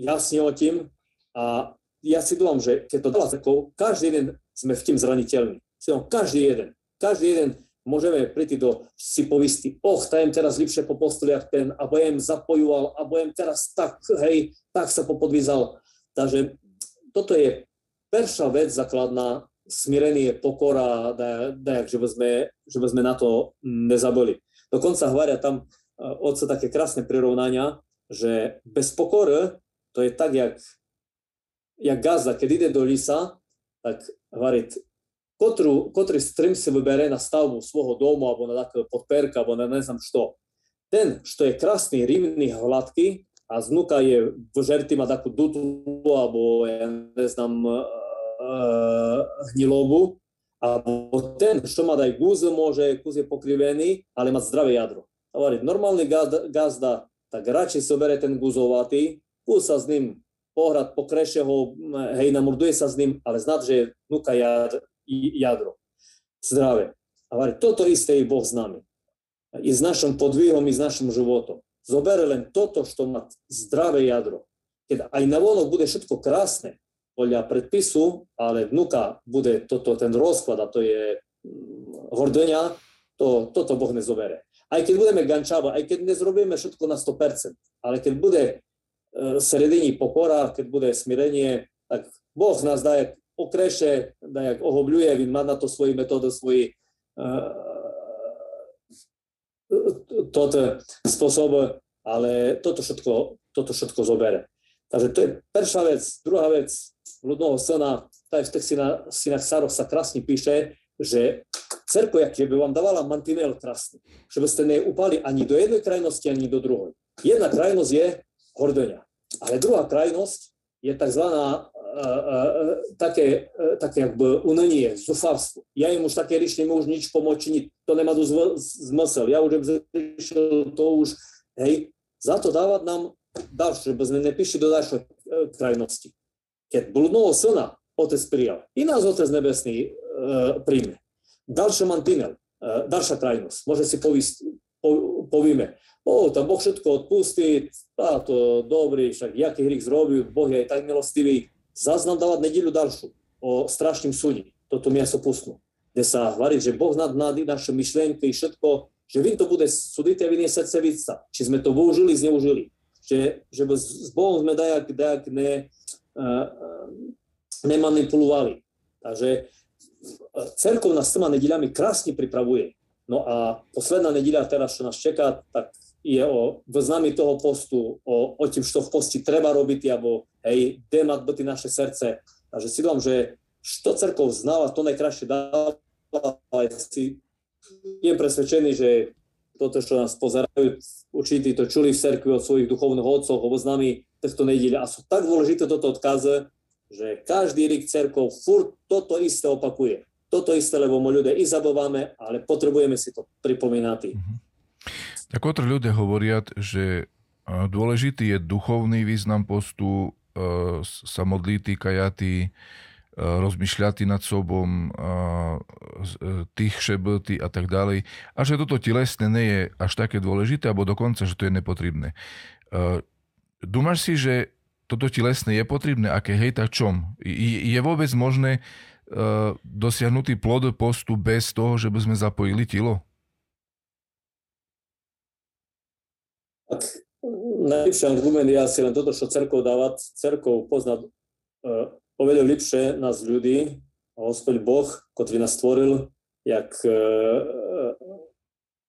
jasne o tým a ja si dúfam, že keď to dala každý jeden sme v tým zraniteľní. Každý jeden každý jeden môžeme prísť do si povisti, och, tajem teraz lepšie po postoliach ten, a budem zapojoval, a budem teraz tak, hej, tak sa popodvízal. Takže toto je perša vec základná, smirenie, pokora, da, da, že, by sme, že by sme na to nezabili. Dokonca hovoria tam uh, otce také krásne prirovnania, že bez pokory to je tak, jak jak gazda, keď ide do lisa, tak hovorí, ktorú, ktorý strim si vybere na stavbu svojho domu, alebo na takého podperka, alebo na ne znam što. Ten, što je krásny, rivný, hladký a znuka je v žerti má takú dutlu, alebo ja ne znam, uh, hnilobu, alebo ten, što má daj guz, môže, kus je pokrivený, ale má zdravé jadro. Hovorí, normálny gazda, gazda tak radšej si bere ten guzovatý, kus sa s ním pohrať, pokreše ho, hej, namorduje sa s ním, ale znať, že je nuka jadro. Zdravé. A hovorí, toto isté je Boh s nami. I s našim podvihom, i s našim životom. Zobere len toto, što má zdravé jadro. Keď aj na vonok bude všetko krásne, podľa predpisu, ale vnuka bude toto, ten rozklad, a to je hordenia, to, toto Boh nezobere. Aj keď budeme gančava, aj keď nezrobíme všetko na 100%, ale keď bude sredini pokora, keď bude smirenie, tak Boh nás daje okreše, dajak ohobľuje, vin má na to svoji metódy, svoj toto spôsob, ale toto všetko, toto všetko zobere. Takže to je prvá vec. Druhá vec, ľudného syna, taj v tých synách Saroch sa krásne píše, že cerko, jak by vám dávala mantinel krásny, že by ste neupali ani do jednej krajnosti, ani do druhej. Jedna krajnosť je hordenia, ale druhá krajnosť je tzv. také, také jakby unenie, zúfalstvo. Ja im už také riešne už nič pomoci, to nemá zmysel. Ja už zriešil to už, hej, za to dávať nám ďalšie, lebo sme nepíšli do ďalšej e, krajnosti. Keď bludného syna otec prijal, i nás otec nebesný E, príjme. Ďalší mantinel, e, ďalšia krajnosť. Môže si povísť, po, povieme, o, tam Boh všetko odpustí, a to dobrý, však jaký hrik zrobil, Boh je aj tak milostivý. Zaznam dávať nedelu ďalšiu o strašným súdi, toto miesto pustnú, kde sa hovorí, že Boh nad, nad naše myšlienky i všetko, že vy to bude súdiť a vy nie srdce víca. Či sme to využili, zneužili. Že, že s Bohom sme dajak, dajak ne, nemanipulovali. Takže cerkov nás troma nedeľami krásne pripravuje. No a posledná nedeľa teraz, čo nás čeká, tak je o vznámi toho postu, o, o tým, čo v posti treba robiť, alebo hej, demat byty naše srdce. Takže si dám, že što cerkov znáva, to najkrajšie dáva, ale si je presvedčený, že toto, čo nás pozerajú, určite to čuli v cerkvi od svojich duchovných otcov, o známi týchto nedeľa. A sú tak dôležité toto odkazy, že každý rik cerkov furt toto isté opakuje. Toto isté, lebo my ľudia i zabávame, ale potrebujeme si to pripomínať. Tak otr ľudia hovoria, že dôležitý je duchovný význam postu, sa modlí, kajatý, rozmýšľatý nad sobom, tých šeblty a tak ďalej. A že toto telesné nie je až také dôležité, alebo dokonca, že to je nepotrebné. Dúmaš si, že toto telesné je potrebné, aké hej, tak čom? Je vôbec možné uh, dosiahnutý plod postu bez toho, že by sme zapojili telo? Najlepší argument je asi len toto, čo cerkov dávať. Cerkov poznať oveľa lepšie nás ľudí, Boh, ktorý nás stvoril, jak uh,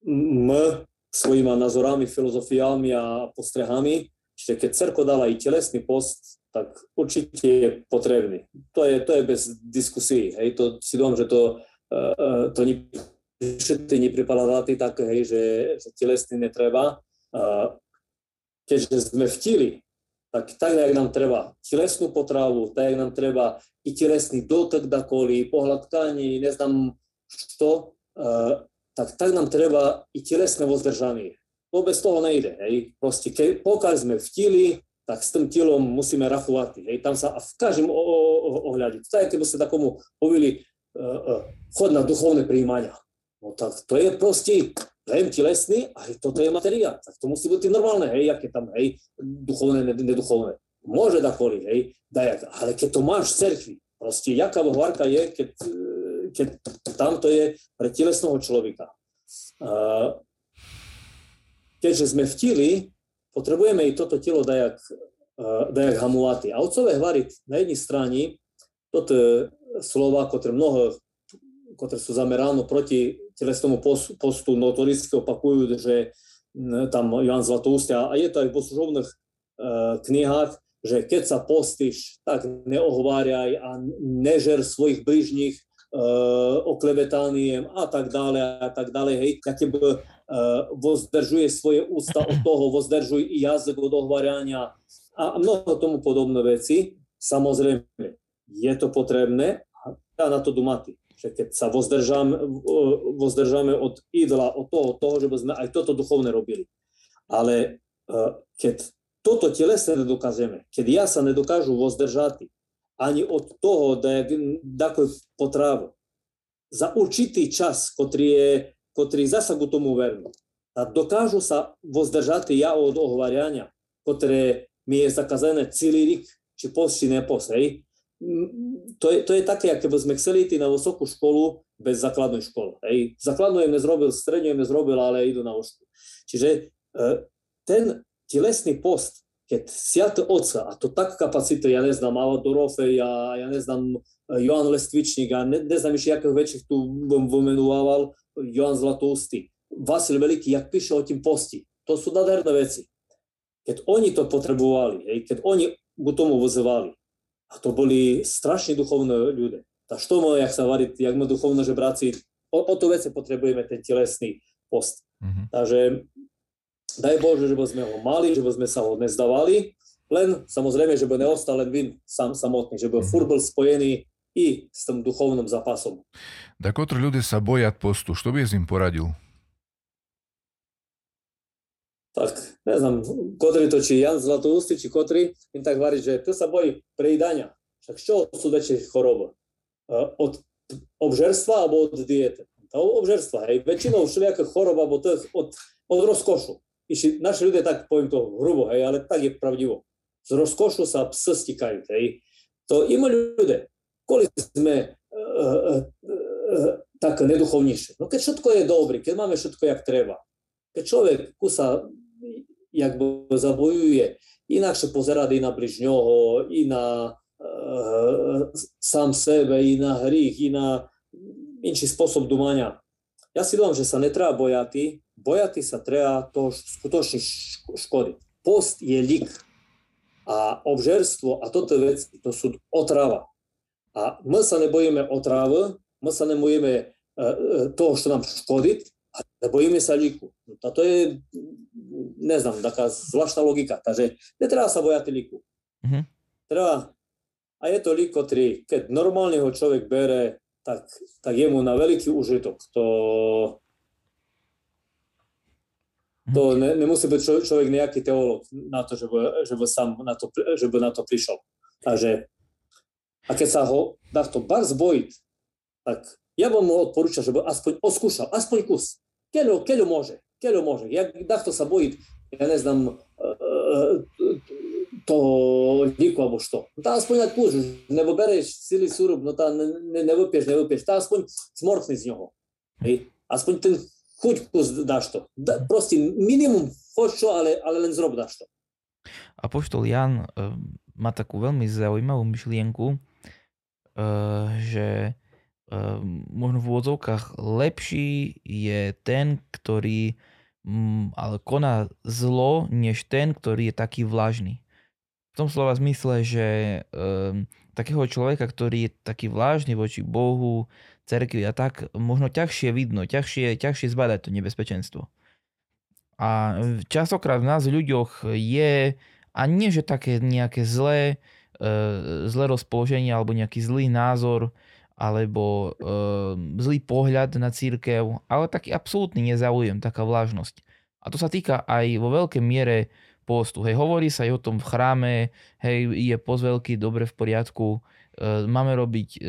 my svojimi názorami, filozofiami a postrehami, Čiže keď cerko dáva i telesný post, tak určite je potrebný. To je, to je bez diskusí. Hej. To si dom, že to, uh, to ni, všetci nepripadáte tak, hej, že, že telesný netreba. Uh, keďže sme vtili, tak tak, jak nám treba telesnú potravu, tak, jak nám treba i telesný dotek dakoli, pohľad tkaní, neznám čo, uh, tak tak nám treba i telesné vozdržanie to bez toho nejde. Hej. Proste, ke, pokiaľ sme v tili, tak s tým telom musíme rachovať. Hej. Tam sa v každom ohľade. Je, keby ste takomu povili uh, uh, chod na duchovné príjmania. No tak to je proste viem telesný a toto je materiál. Tak to musí byť normálne, hej, aké tam, hej, duchovné, neduchovné. Môže dakoli, hej, dajak, ale keď to máš v cerkvi, proste jaká hovarka je, keď, keď tam to je pre telesného človeka. Keďže sme v tili, potrebujeme i toto telo dajak, dajak hamovati. A otcové hvariť na jednej strane, toto je slova, ktoré mnoho, ktoré sú zamerané proti telesnému postu, notoricky opakujú, že tam Jan Zlatoústia, a je to aj v poslužovných knihách, že keď sa postíš, tak neohováraj a nežer svojich bližních uh, oklevetaniem a tak dále a tak dále. Hej, keď uh, vozdržuje svoje ústa od toho, vozdržuj i jazyk od ohovárania a mnoho tomu podobné veci. Samozrejme, je to potrebné a na to dumati. Že keď sa vozdržáme, vozdržáme od idla, od toho, toho, že by sme aj toto duchovné robili. Ale uh, keď toto telesné nedokážeme, keď ja sa nedokážu vozdržati ani od toho, da je dakle za určitý čas, ktorý je, ktorý zasagu tomu verno, da dokážu sa vozdržati ja od ohovárania, ktoré mi je zakazané celý rik, či post, či nepost to je, to je také, ak by sme chceli ísť na vysokú školu bez základnej školy. Hej. Základnú jem nezrobil, strednú jem nezrobil, ale idú na ošku. Čiže e, ten telesný post, keď siate oca, a to tak kapacity, ja neznám, Ava Dorofe, ja, ja neznám e, Johan Lestvičník, a ne, neznám ešte, jakých väčších tu bom Johan Zlatoustý, Vasil Veliký, jak píše o tým posti. To sú nádherné veci. Keď oni to potrebovali, hej, keď oni k tomu vozovali, a to boli strašne duchovné ľudia. Tá što má, jak sa varí, jak má duchovné žebráci, o, o to veci potrebujeme ten telesný post. Mm-hmm. Takže daj Bože, že by sme ho mali, že by sme sa ho nezdávali, len samozrejme, že by neostal len vin sám samotný, že by mm. furt bol spojený i s tým duchovným zápasom. Da kotri ľudia sa boja postu, što by s ním poradil? Tak, ne znam, kotri to či Jan Zlatoustý, či kotri, im tak varí, že to sa bojí prejídania. Však čo sú väčšie choroby? Od obžerstva alebo od diety? Obžerstva, hej. Väčšinou všelijaké choroba, alebo to je od, od rozkošu išli, naši ľudia, tak poviem to hrubo, hej, ale tak je pravdivo. Z rozkošu sa psa stikajú, hej. To ima ľudia, kolik sme uh, uh, uh, tak neduchovnejšie. No keď všetko je dobré, keď máme všetko, jak treba, keď človek kusa, jak zabojuje, inakšie pozerať i na bližňoho, i na uh, sám sebe, i na hrych, i na inší spôsob dumania. Ja si dúfam, že sa netreba bojati, bojati sa treba toho skutočne škody. Post je lik a obžerstvo a toto veci, to sú otrava. A my sa nebojíme otravy, my sa nebojíme e, toho, čo nám škodí, ale bojíme sa liku. A to je, neznám, taká zvláštna logika. Takže netreba sa bojať liku. Mm-hmm. Treba, a je to lik, ktorý, keď normálne ho človek bere, tak, tak je mu na veľký užitok. To, to ne, nemusí byť čo, človek nejaký teológ na to, že by, že by sám na to, že by na to prišiel. Takže, a keď sa ho takto bar zbojiť, tak ja by mu odporúčal, že by aspoň oskúšal, aspoň kus. Keľo, keľo môže, keľo môže. Jak takto sa bojí, ja neznám, uh, toho líku alebo što. No tá aspoň na kus, nebo bereš celý súrub, no tá ne, ne, nevypieš, nevypieš, tá aspoň smortný z ňoho. Hej. Aspoň ten chuť kus dáš to. Da, proste minimum choď čo, ale, ale len zrob dáš to. Apoštol Jan uh, má takú veľmi zaujímavú myšlienku, že možno v úvodzovkách lepší je ten, ktorý um, ale koná zlo, než ten, ktorý je taký vlažný. V tom slova zmysle, že um, takého človeka, ktorý je taký vlážny voči Bohu, cerkvi a tak, možno ťažšie vidno, ťažšie, ťažšie zbadať to nebezpečenstvo. A častokrát v nás ľuďoch je, a nie že také nejaké zlé, e, zlé rozpoloženie alebo nejaký zlý názor, alebo e, zlý pohľad na církev, ale taký absolútny nezáujem, taká vlážnosť. A to sa týka aj vo veľkej miere postu. Hej, hovorí sa aj o tom v chráme, hej, je post dobre v poriadku, E, máme robiť e,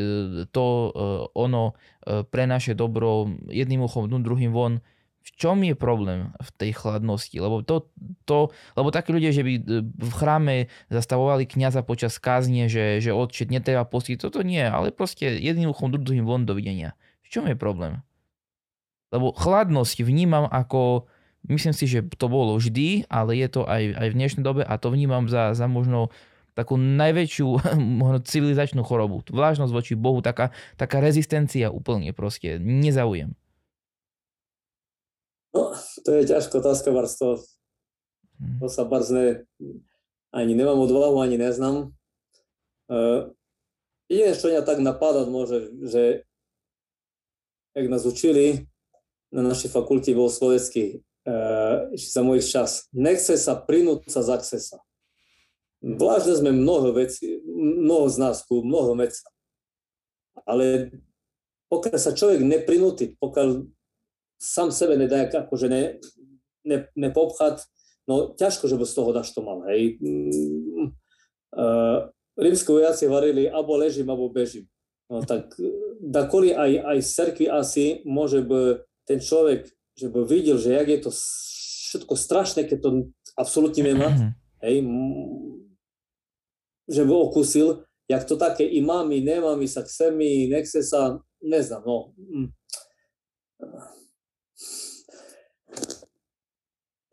to, e, ono pre naše dobro jedným uchom, druhým von. V čom je problém v tej chladnosti? Lebo, to, to, lebo takí ľudia, že by v chráme zastavovali kniaza počas kázne, že, že odčet netreba postiť, toto nie, ale proste jedným uchom, druhým von dovidenia. V čom je problém? Lebo chladnosť vnímam ako, myslím si, že to bolo vždy, ale je to aj, aj v dnešnej dobe a to vnímam za, za možno takú najväčšiu možno civilizačnú chorobu. Vlážnosť voči Bohu, taká, taká rezistencia úplne proste, nezaujem. No, to je ťažká otázka, Bars, to, hm. to sa Bars ne, ani nemám odvahu, ani neznám. Uh, jediné, čo mňa tak napadať môže, že jak nás učili na našej fakulte bol slovenský uh, za mojich čas. Nechce sa prinúca, zachce sa. Vlážne sme mnoho veci, mnoho z nás tu, mnoho vecí. Ale pokiaľ sa človek neprinúti, pokiaľ sám sebe nedá akože ne, ne, nepobchať, no ťažko, že by z toho dáš to mal, hej. Uh, rímske vojaci varili, abo ležím, abo bežím. No tak dakoli aj, aj z cerkvi asi môže by ten človek, že by videl, že jak je to všetko strašné, keď to absolútne nemá, mm-hmm. hej, že by okusil, jak to také imami, nemami sa chce mi, nechce sa, neznám, no.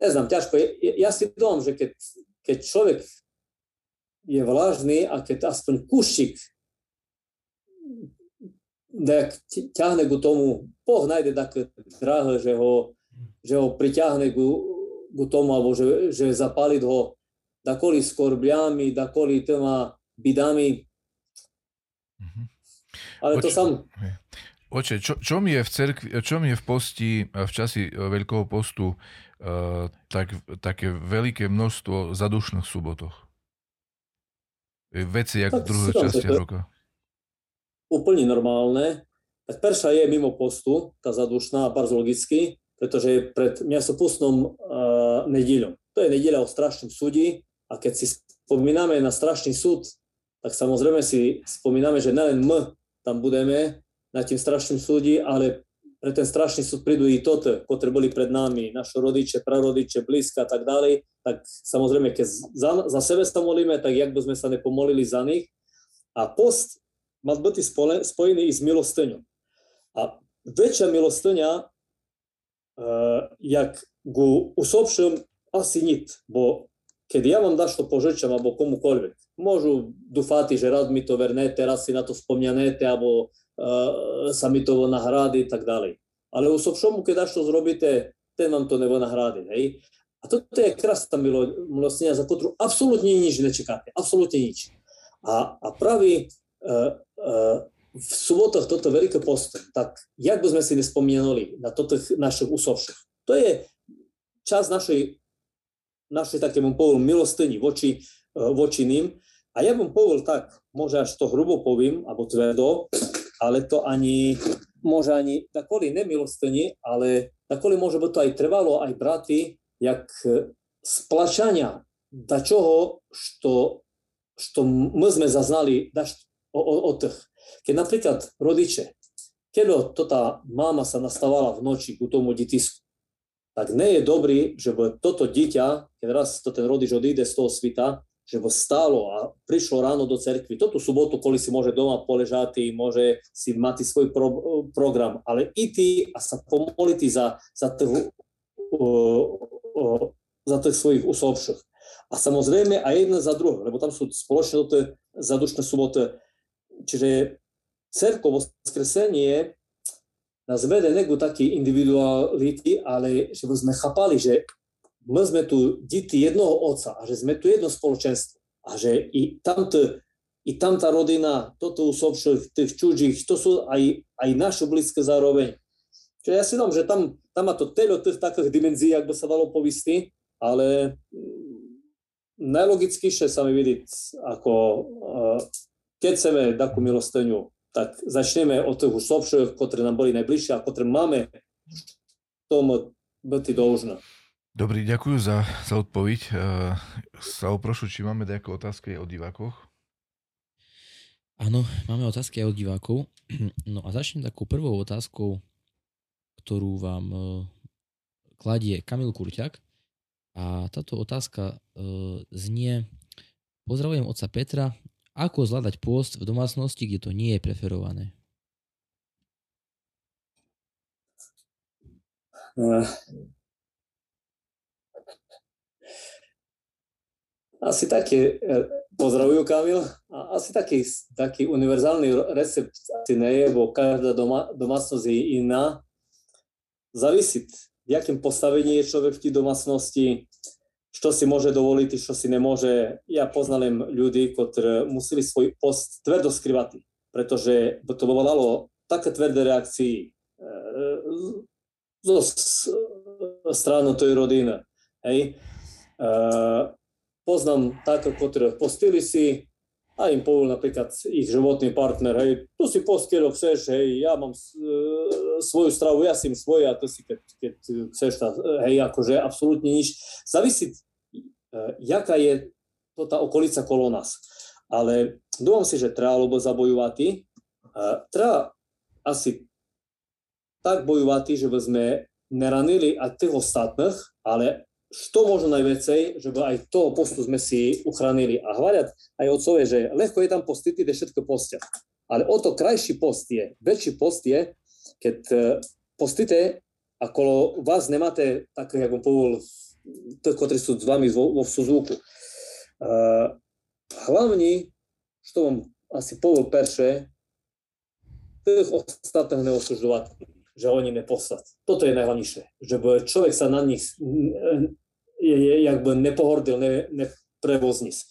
Mm neznám, ťažko. Ja si dom, že keď, keď človek je vlážny a keď aspoň kušik nejak ťahne ku tomu, Boh nájde také drahé, že ho, že ho priťahne ku, ku tomu, alebo že, že zapáliť ho dakoli skorbliami, dakoli tými bidami. Mm-hmm. Ale Oče, to sam... Oče, čo, čo, mi je v cerkvi, čo mi je v posti, v časi Veľkého postu tak, také veľké množstvo zadušných subotoch. Veci, jak v druhej časti roka. Úplne normálne. Tak perša je mimo postu, tá zadušná, bardzo logicky, pretože je pred miastopustnom uh, eh, nedíľom. To je nedíľa o strašnom súdi a keď si spomíname na strašný súd, tak samozrejme si spomíname, že nelen my tam budeme na tým strašným súdi, ale pre ten strašný súd prídu i toto, ktoré boli pred nami, naše rodiče, prarodiče, blízka a tak ďalej, tak samozrejme, keď za, za sebe sa molíme, tak jak by sme sa nepomolili za nich. A post má byť spojený i s milosteňom. A väčšia milostenia, uh, jak ku usobšom, asi nit, bo keď ja vám daš to požičam, alebo komukoľvek, môžu dúfať, že rád mi to vernete, raz si na to spomňanete, alebo uh, sa mi to nahrádi tak ďalej. Ale u sopšomu, keď až to zrobíte, ten vám to nebo nahrádi. Hej? A toto je krásna milostenia, za ktorú absolútne nič nečakáte. Absolútne nič. A, a praví uh, uh, v sobotoch toto veľké posto, tak jak by sme si nespomínali na toto našich usovších. To je čas našej, našej takému povolu milostení voči, voči ním. A ja bym povol tak, môže až to hrubo povím, alebo tvrdo, ale to ani môže ani takoli nemilostenie, ale takoli môže byť to aj trvalo, aj braty, jak splačania da čoho, što, što my sme zaznali daš, od tých. Keď napríklad rodiče, keď to tá mama sa nastavala v noči ku tomu ditisku, tak nie je dobrý, že by toto dieťa, keď raz to ten rodič odíde z toho svita, že ho stálo a prišlo ráno do cerkvy. Toto sobotu, koli si môže doma poležať, môže si mať svoj pro, program, ale ty a sa pomoliť za, za, tých, uh, uh, za tých svojich usobších. A samozrejme aj jedna za druhé, lebo tam sú spoločne to zadušné soboty. Čiže cerko skresenie nás vede neku taký individuality, ale že sme chápali, že my sme tu deti jednoho otca a že sme tu jedno spoločenstvo a že i tamto, i tamta rodina, toto usobších, tých čudžích, to sú aj, aj naše blízke zároveň. Čiže ja si dám, že tam, tam má to telo tých takých dimenzií, ak by sa dalo povisti, ale najlogickejšie sa mi vidieť, ako keď chceme takú milosteniu, tak začneme od tých usobších, ktoré nám boli najbližšie a ktoré máme tomu byť dôžne. Dobrý, ďakujem za, za odpoveď. Uh, sa oprošu, či máme nejaké otázky od divákov? Áno, máme otázky aj od divákov. No a začnem takou prvou otázkou, ktorú vám uh, kladie Kamil Kurťak. A táto otázka uh, znie Pozdravujem otca Petra. Ako zvládať pôst v domácnosti, kde to nie je preferované? Uh, Asi taký, e, pozdravujú Kamil, asi taký, taký univerzálny recept asi nie je, bo každá doma, domácnosť je iná. Závisí, v jakém postavení je človek v tej domácnosti, što si može dovoliti, što si ne može. Ja poznajem ljudi ktorí museli svoj post tvrdo skrivati, pretože to volalo také tvrdé reakcii zo stranu toj rodiny. Hej. Poznám tak, ktorí postili si, a im povol napríklad ich životný partner, hej, tu si post, keď chceš, hej, ja mám svoju stravu, ja si im a to si keď, keď chceš, tá, hej, akože absolútne nič. Závisí, uh, jaká je to tá okolica kolo nás. Ale dúfam si, že treba alebo zabojovať. Treba asi tak bojovať, že by sme neranili aj tých ostatných, ale što možno najvecej, že by aj toho postu sme si uchránili. A hľadať aj otcovie, že ľahko je tam postiť, kde všetko postia. Ale o to krajší post je, väčší post je, keď e, postite a kolo vás nemáte také, ako povol, tých, ktorí sú s vami vo, vo súzvuku. Uh, hlavní, što vám asi povol perše, tých ostatných neosužovať že oni neposlať. Toto je najhlavnejšie, že človek sa na nich je, je, jakby nepohordil, ne, neprevoznis.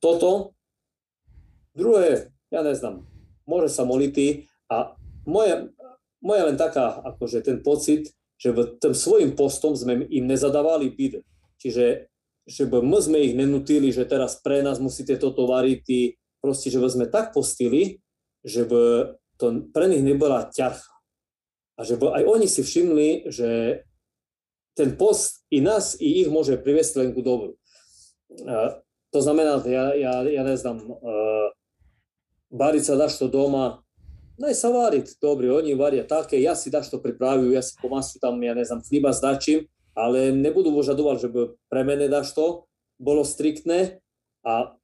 Toto. Druhé, ja neznám, môže sa moliti a moja, moja len taká, akože ten pocit, že tým svojim postom sme im nezadávali byt. Čiže že my sme ich nenutili, že teraz pre nás musíte toto variť, proste, že sme tak postili, že to pre nich nebola ťarcha. A že aj oni si všimli, že ten post i nás, i ich môže priviesť len ku dobru. To znamená, ja, ja, ja neznám, uh, variť sa daš to doma, naj sa variť, dobre, oni varia také, ja si daš to pripravujú, ja si pomasu tam, ja neznám, chliba zdačím, ale nebudú požadovať, že by pre mene daš to, bolo striktné a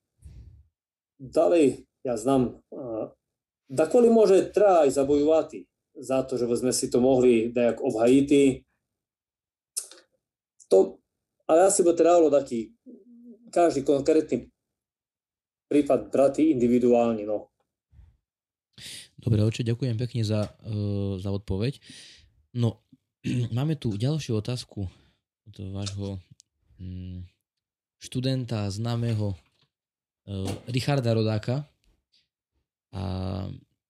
ďalej, ja znam, uh, dakoli môže treba aj zabojovať za to, že sme si to mohli dajak obhajiti. To, ale asi by trebalo taký každý konkrétny prípad brať individuálne. No. Dobre, oče, ďakujem pekne za, uh, za odpoveď. No, máme tu ďalšiu otázku od vášho um, študenta, známeho uh, Richarda Rodáka. A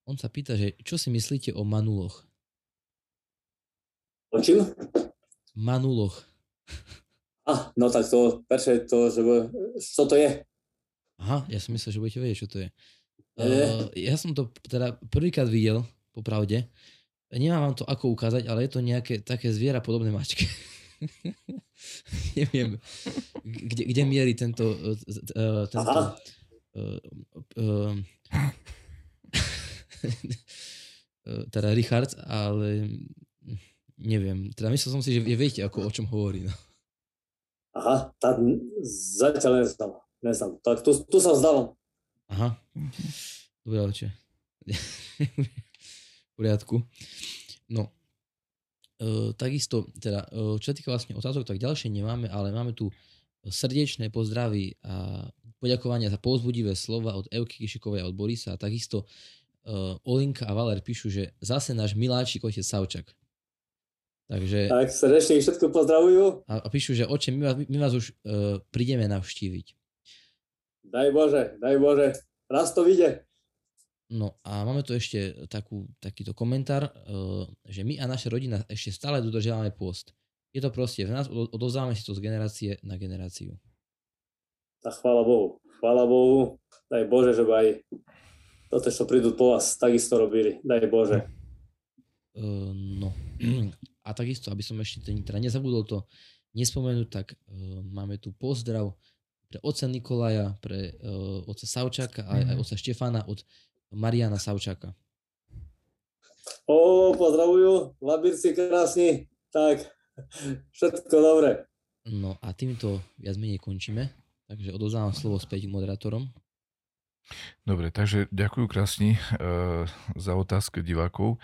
on sa pýta, že čo si myslíte o manuloch? O čím? Manuloch. A, no tak to, prečo to, že čo to je? Aha, ja som myslel, že budete vedieť, čo to je. Uh, ja som to teda prvýkrát videl, popravde. Nemám vám to ako ukázať, ale je to nejaké také zviera podobné mačke. Neviem, kde, kde mierí tento, uh, tento uh, uh, teda Richard, ale neviem. Teda myslel som si, že viete, ako, o čom hovorí. No. Aha, tak zatiaľ neznám. neznám. Tak tu, tu sa vzdávam. Aha. Dobre, oče. v poriadku. No, e, takisto, teda, e, čo sa týka vlastne otázok, tak ďalšie nemáme, ale máme tu srdečné pozdravy a poďakovania za povzbudivé slova od Evky Kišikovej a od Borisa a takisto uh, Olinka a Valer píšu, že zase náš miláčik otec Savčak. Takže, tak srdečne všetko pozdravujú. A, a píšu, že oče, my vás, my vás už uh, prídeme navštíviť. Daj Bože, daj Bože, raz to vyjde. No a máme tu ešte takú, takýto komentár, uh, že my a naša rodina ešte stále dodržiavame pôst. Je to proste v nás, odovzdávame si to z generácie na generáciu. Tak chvála Bohu, chvála Bohu, daj Bože, že aj toto, čo prídu po vás, takisto robili. Daj Bože. Uh, no. A takisto, aby som ešte teda nezabudol to nespomenúť, tak uh, máme tu pozdrav pre oca Nikolaja, pre uh, oca Savčáka a aj oca Štefana od Mariana Savčáka. O, pozdravujú, labírci krásni. Tak, všetko dobre. No a týmto viac menej končíme, takže odozdávam slovo späť moderátorom. Dobre, takže ďakujem krásne uh, za otázku divákov.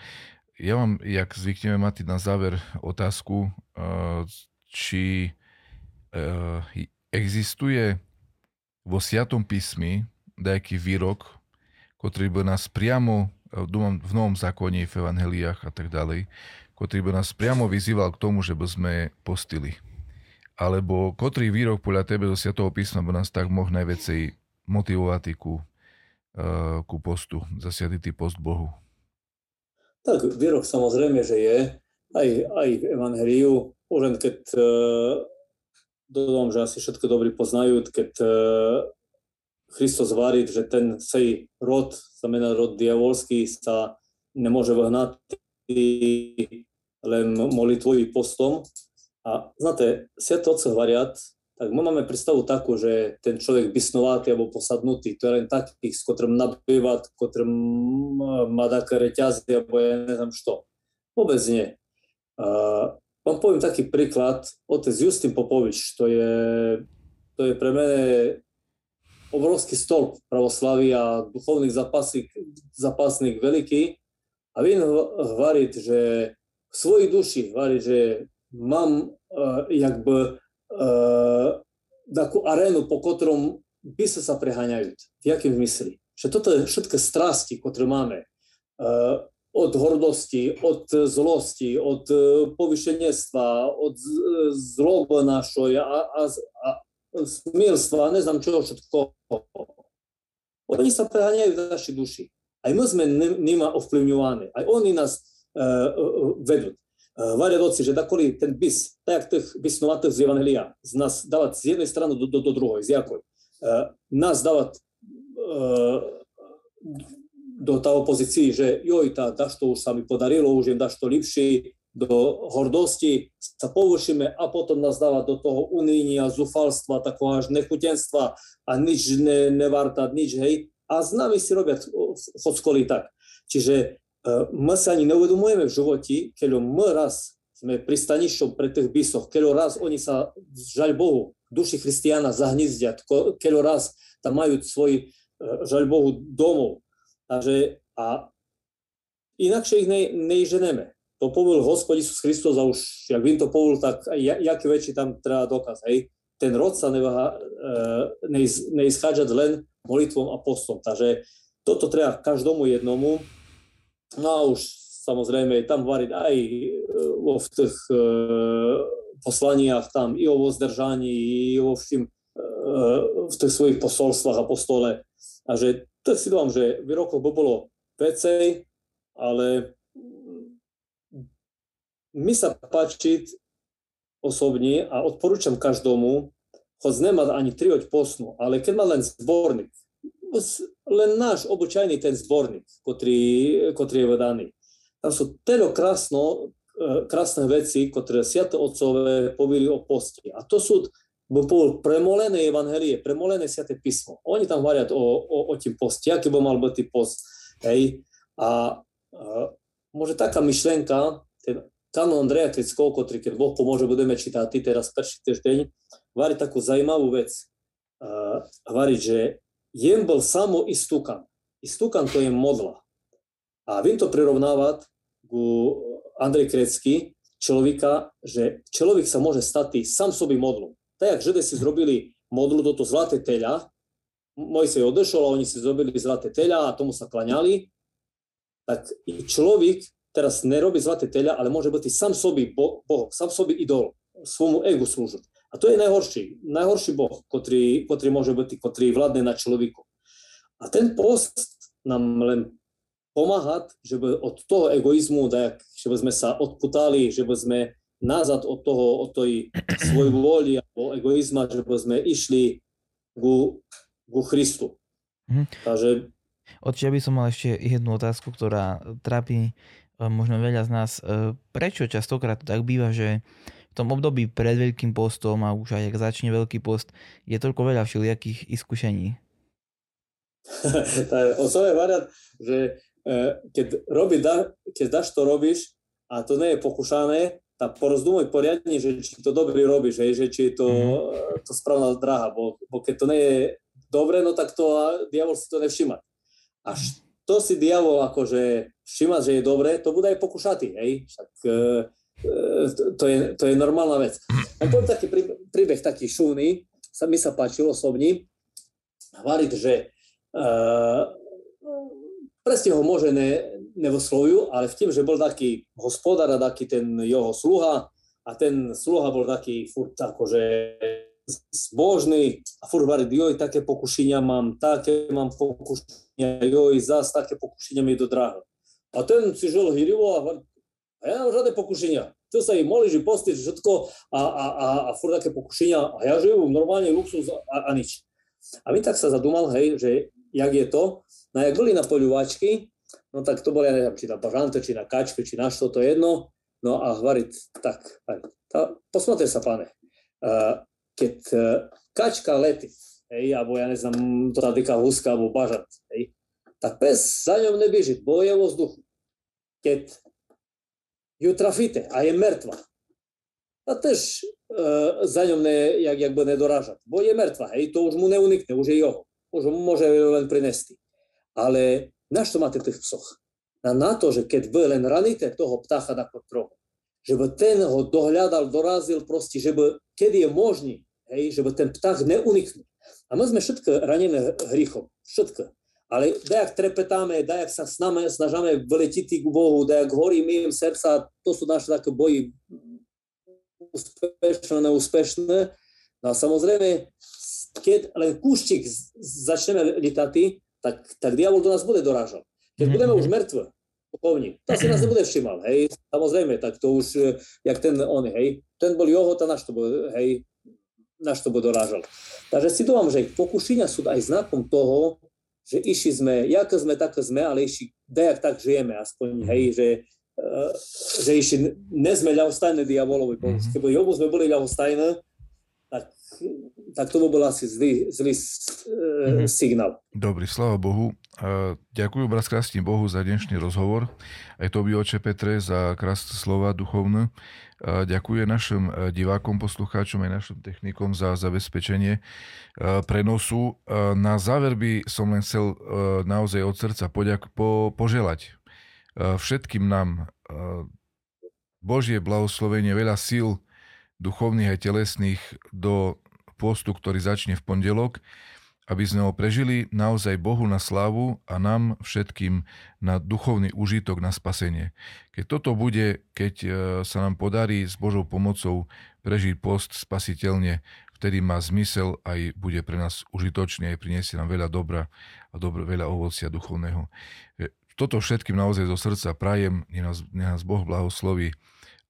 Ja vám, jak zvykneme mať na záver otázku, uh, či uh, existuje vo Sviatom písmi nejaký výrok, ktorý by nás priamo, v Novom zákone, v Evangeliách a tak ďalej, ktorý by nás priamo vyzýval k tomu, že by sme postili. Alebo ktorý výrok podľa tebe do Sviatého písma by nás tak mohl najviacej motivovať ku, ku postu, zasiaditý post Bohu? Tak výrok samozrejme, že je. Aj, aj v Evangeliu, len keď uh, dodám, že asi všetko dobrí poznajú, keď uh, Christos varí, že ten sej rod, znamená rod diavolský, sa nemôže vyhnať len molitvou i postom, a znáte, Sviaté Otce variat, tak my máme predstavu takú, že ten človek bysnovatý alebo posadnutý, to je len taký, s ktorým nabývať, ktorým má také reťazy, alebo ja neviem čo. Vôbec nie. Uh, vám poviem taký príklad, otec Justin Popovič, to je, to je pre mene obrovský stolp pravoslavy a duchovných zapasník, zapasník veľký. A vy hovorí, že v svojej duši hovorí, že mám uh, jakby uh, takú arénu, po ktorom by sa preháňajú. V jakým zmysli? Že toto je všetky strasti, ktoré máme. Od hordosti, od zlosti, od povyšenstva, od zloby našoj a, a, a smilstva, ne znam čo všetko. Oni sa preháňajú v našej duši. Aj my sme nima ovplyvňovaní. Aj oni nás uh, vedú. Eh, variadoci, že dakoli ten bis, tak jak tých bisnovatých z Evangelia, z nás dávať z jednej strany do, do, do druhej, z jakoj, uh, nás dávať uh, do tá opozícii, že joj, tá, daž to už sa mi podarilo, už jem daž to lepšie, do hordosti sa površíme a potom nás dáva do toho unínia, zúfalstva, takého až nechutenstva a nič ne, nevarta, nič, hej. A s nami si robia chodskoli tak. Čiže my sa ani neuvedomujeme v živote, keď my raz sme pristanišťou pre tých bysoch, keď raz oni sa, žaľ Bohu, duši christiana zahnizdia, keď raz tam majú svoj, žaľ Bohu, domov. Takže a inakšie ich ne, neženeme. To povol Hospod Isus Hristos a už, jak vím to povol, tak jaký väčší tam treba dokaz, hej. Ten rod sa neváha, e, len molitvom a postom. Takže toto treba každomu jednomu No a už samozrejme tam variť aj e, vo v tých e, poslaniach tam i o vozdržaní, i vo všim, e, v tých svojich posolstvách a postole. A že to si dám, že výrokov by bolo vecej, ale mi sa páči osobne a odporúčam každomu, hoď nemá ani trioť posnu, ale keď má len zborník, len náš obyčajný ten zborník, ktorý, ktorý je vedaný. Tam sú telo krásno, e, krásne veci, ktoré Sviaté Otcové povili o poste. A to sú bol premolené evangelie, premolené Sviaté písmo. Oni tam hovoria o, o, o tým poste, aký by mal byť post. Hej. A, a môže taká myšlenka, ten kanon Andreja Krickov, ktorý keď Boh pomôže, budeme čítať teraz prvý týždeň, hovorí takú zaujímavú vec. Uh, že jen bol samo istúkan. Istúkan to je modla. A viem to prirovnávať ku eh, Andrej Krecky, človeka, že človek sa môže stať sám sobý modlom. Tak, jak Žide si zrobili modlu toto zlaté teľa, Mojsej odešol a oni si zrobili zlaté teľa a tomu sa klaňali, tak i človek teraz nerobí zlaté teľa, ale môže byť sám sobý bo- bohom, sám sobý idol, svojmu egu slúžiť. A to je najhorší, najhorší Boh, ktorý, ktorý môže byť, ktorý vládne na človeku. A ten post nám len pomáhať, že by od toho egoizmu, tak, že by sme sa odputali, že by sme nazad od toho, od tej svoj vôli alebo egoizma, že by sme išli ku, ku Christu. Mhm. Takže... Očiže by som mal ešte jednu otázku, ktorá trápi eh, možno veľa z nás. Eh, prečo častokrát to tak býva, že v tom období pred Veľkým postom a už aj ak začne Veľký post, je toľko veľa všelijakých iskušení. je variant, že e, keď, robí, keď dáš to robíš a to nie je pokúšané, tak porozdumuj poriadne, že či to dobre robíš, že či je to, mm. to správna dráha, bo, bo keď to nie je dobre, no tak to diabol si to nevšíma. Až to si diabol akože všíma, že je dobre, to bude aj pokúšatý, hej? Však e, to je, to je normálna vec. A poviem taký príbeh, taký šúny, sa mi sa páčil osobní, hovoriť, že uh, presne ho môže ne, nevoslovujú, ale v tým, že bol taký hospodár a taký ten jeho sluha, a ten sluha bol taký furt akože zbožný a furt hovorí, joj, také pokušenia mám, také mám pokušenia, joj, zás také pokušenia mi do dráha. A ten si žil hýrivo a hovorí, a ja nemám žiadne pokušenia. Čo sa im molí, že postič, všetko a, a, a, a furt také pokušenia. A ja žijem normálne luxus a, a nič. A my tak sa zadumal, hej, že jak je to. No jak boli na poľuvačky, no tak to boli, neviem, či na bažante, či na kačke, či na što, to jedno. No a hvariť, tak. Tá, posmatri sa, pane, uh, e, keď uh, kačka letí, hej, alebo ja neznám, to tá dyka huska, alebo bažant, hej, tak pes za ňom nebeží, bo je vo vzduchu. Keď ju trafíte a je mŕtva, a tež uh, za ňom ne, jak, jak by nedorážať, bo je mŕtva, hej, to už mu neunikne, už je jeho, už mu môže len prinesti. Ale na čo máte tých psoch? Na, na to, že keď vy len raníte toho ptácha na trochu, že by ten ho dohľadal, dorazil proste, že by, kedy je možný, hej, že by ten ptách neuniknul. A my Ale dajak trepetáme, dajak sa s nami snažíme vyletiť k Bohu, dajak horí mi im srdca, to sú naše také boji úspešné, neúspešné. No a samozrejme, keď len kúštik začneme letať, tak, tak diabol do nás bude dorážať. Keď mm-hmm. budeme už mŕtve, duchovní, to si nás nebude všimal, hej, samozrejme, tak to už, eh, jak ten on, hej, ten bol Johota, naš to bol, hej, naš to bol dorážal. Takže si dúfam, že pokušenia sú aj znakom toho, že išli sme, jak sme, tak sme, ale išli, dejak tak žijeme, aspoň, mm-hmm. hej, že, uh, že išli, ne sme ľahostajné diabolovi, mm-hmm. keby Jobu sme boli ľahostajné, tak tak to bol asi zlý, zlý mm-hmm. signál. Dobrý, sláva Bohu. Ďakujem brat krásne Bohu za dnešný rozhovor. Aj to by oče Petre za krásne slova duchovné. Ďakujem našim e, divákom, poslucháčom aj našim technikom za zabezpečenie e, prenosu. Na záver by som len chcel e, naozaj od srdca poďak, po, poželať všetkým nám Božie blahoslovenie, veľa síl duchovných a telesných do postu, ktorý začne v pondelok, aby sme ho prežili naozaj Bohu na slávu a nám všetkým na duchovný užitok, na spasenie. Keď toto bude, keď e, sa nám podarí s Božou pomocou prežiť post spasiteľne, vtedy má zmysel aj bude pre nás užitočný, aj priniesie nám veľa dobra a dobro, veľa ovocia duchovného. E, toto všetkým naozaj zo srdca prajem, nech nás, nech nás Boh blahosloví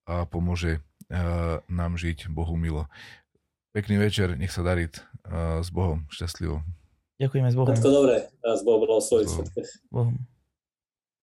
a pomôže e, nám žiť Bohu milo. Pekný večer, nech sa darí uh, s Bohom, šťastlivo. Ďakujeme s Bohom. Tak to dobre, s Bohom, s Bohom.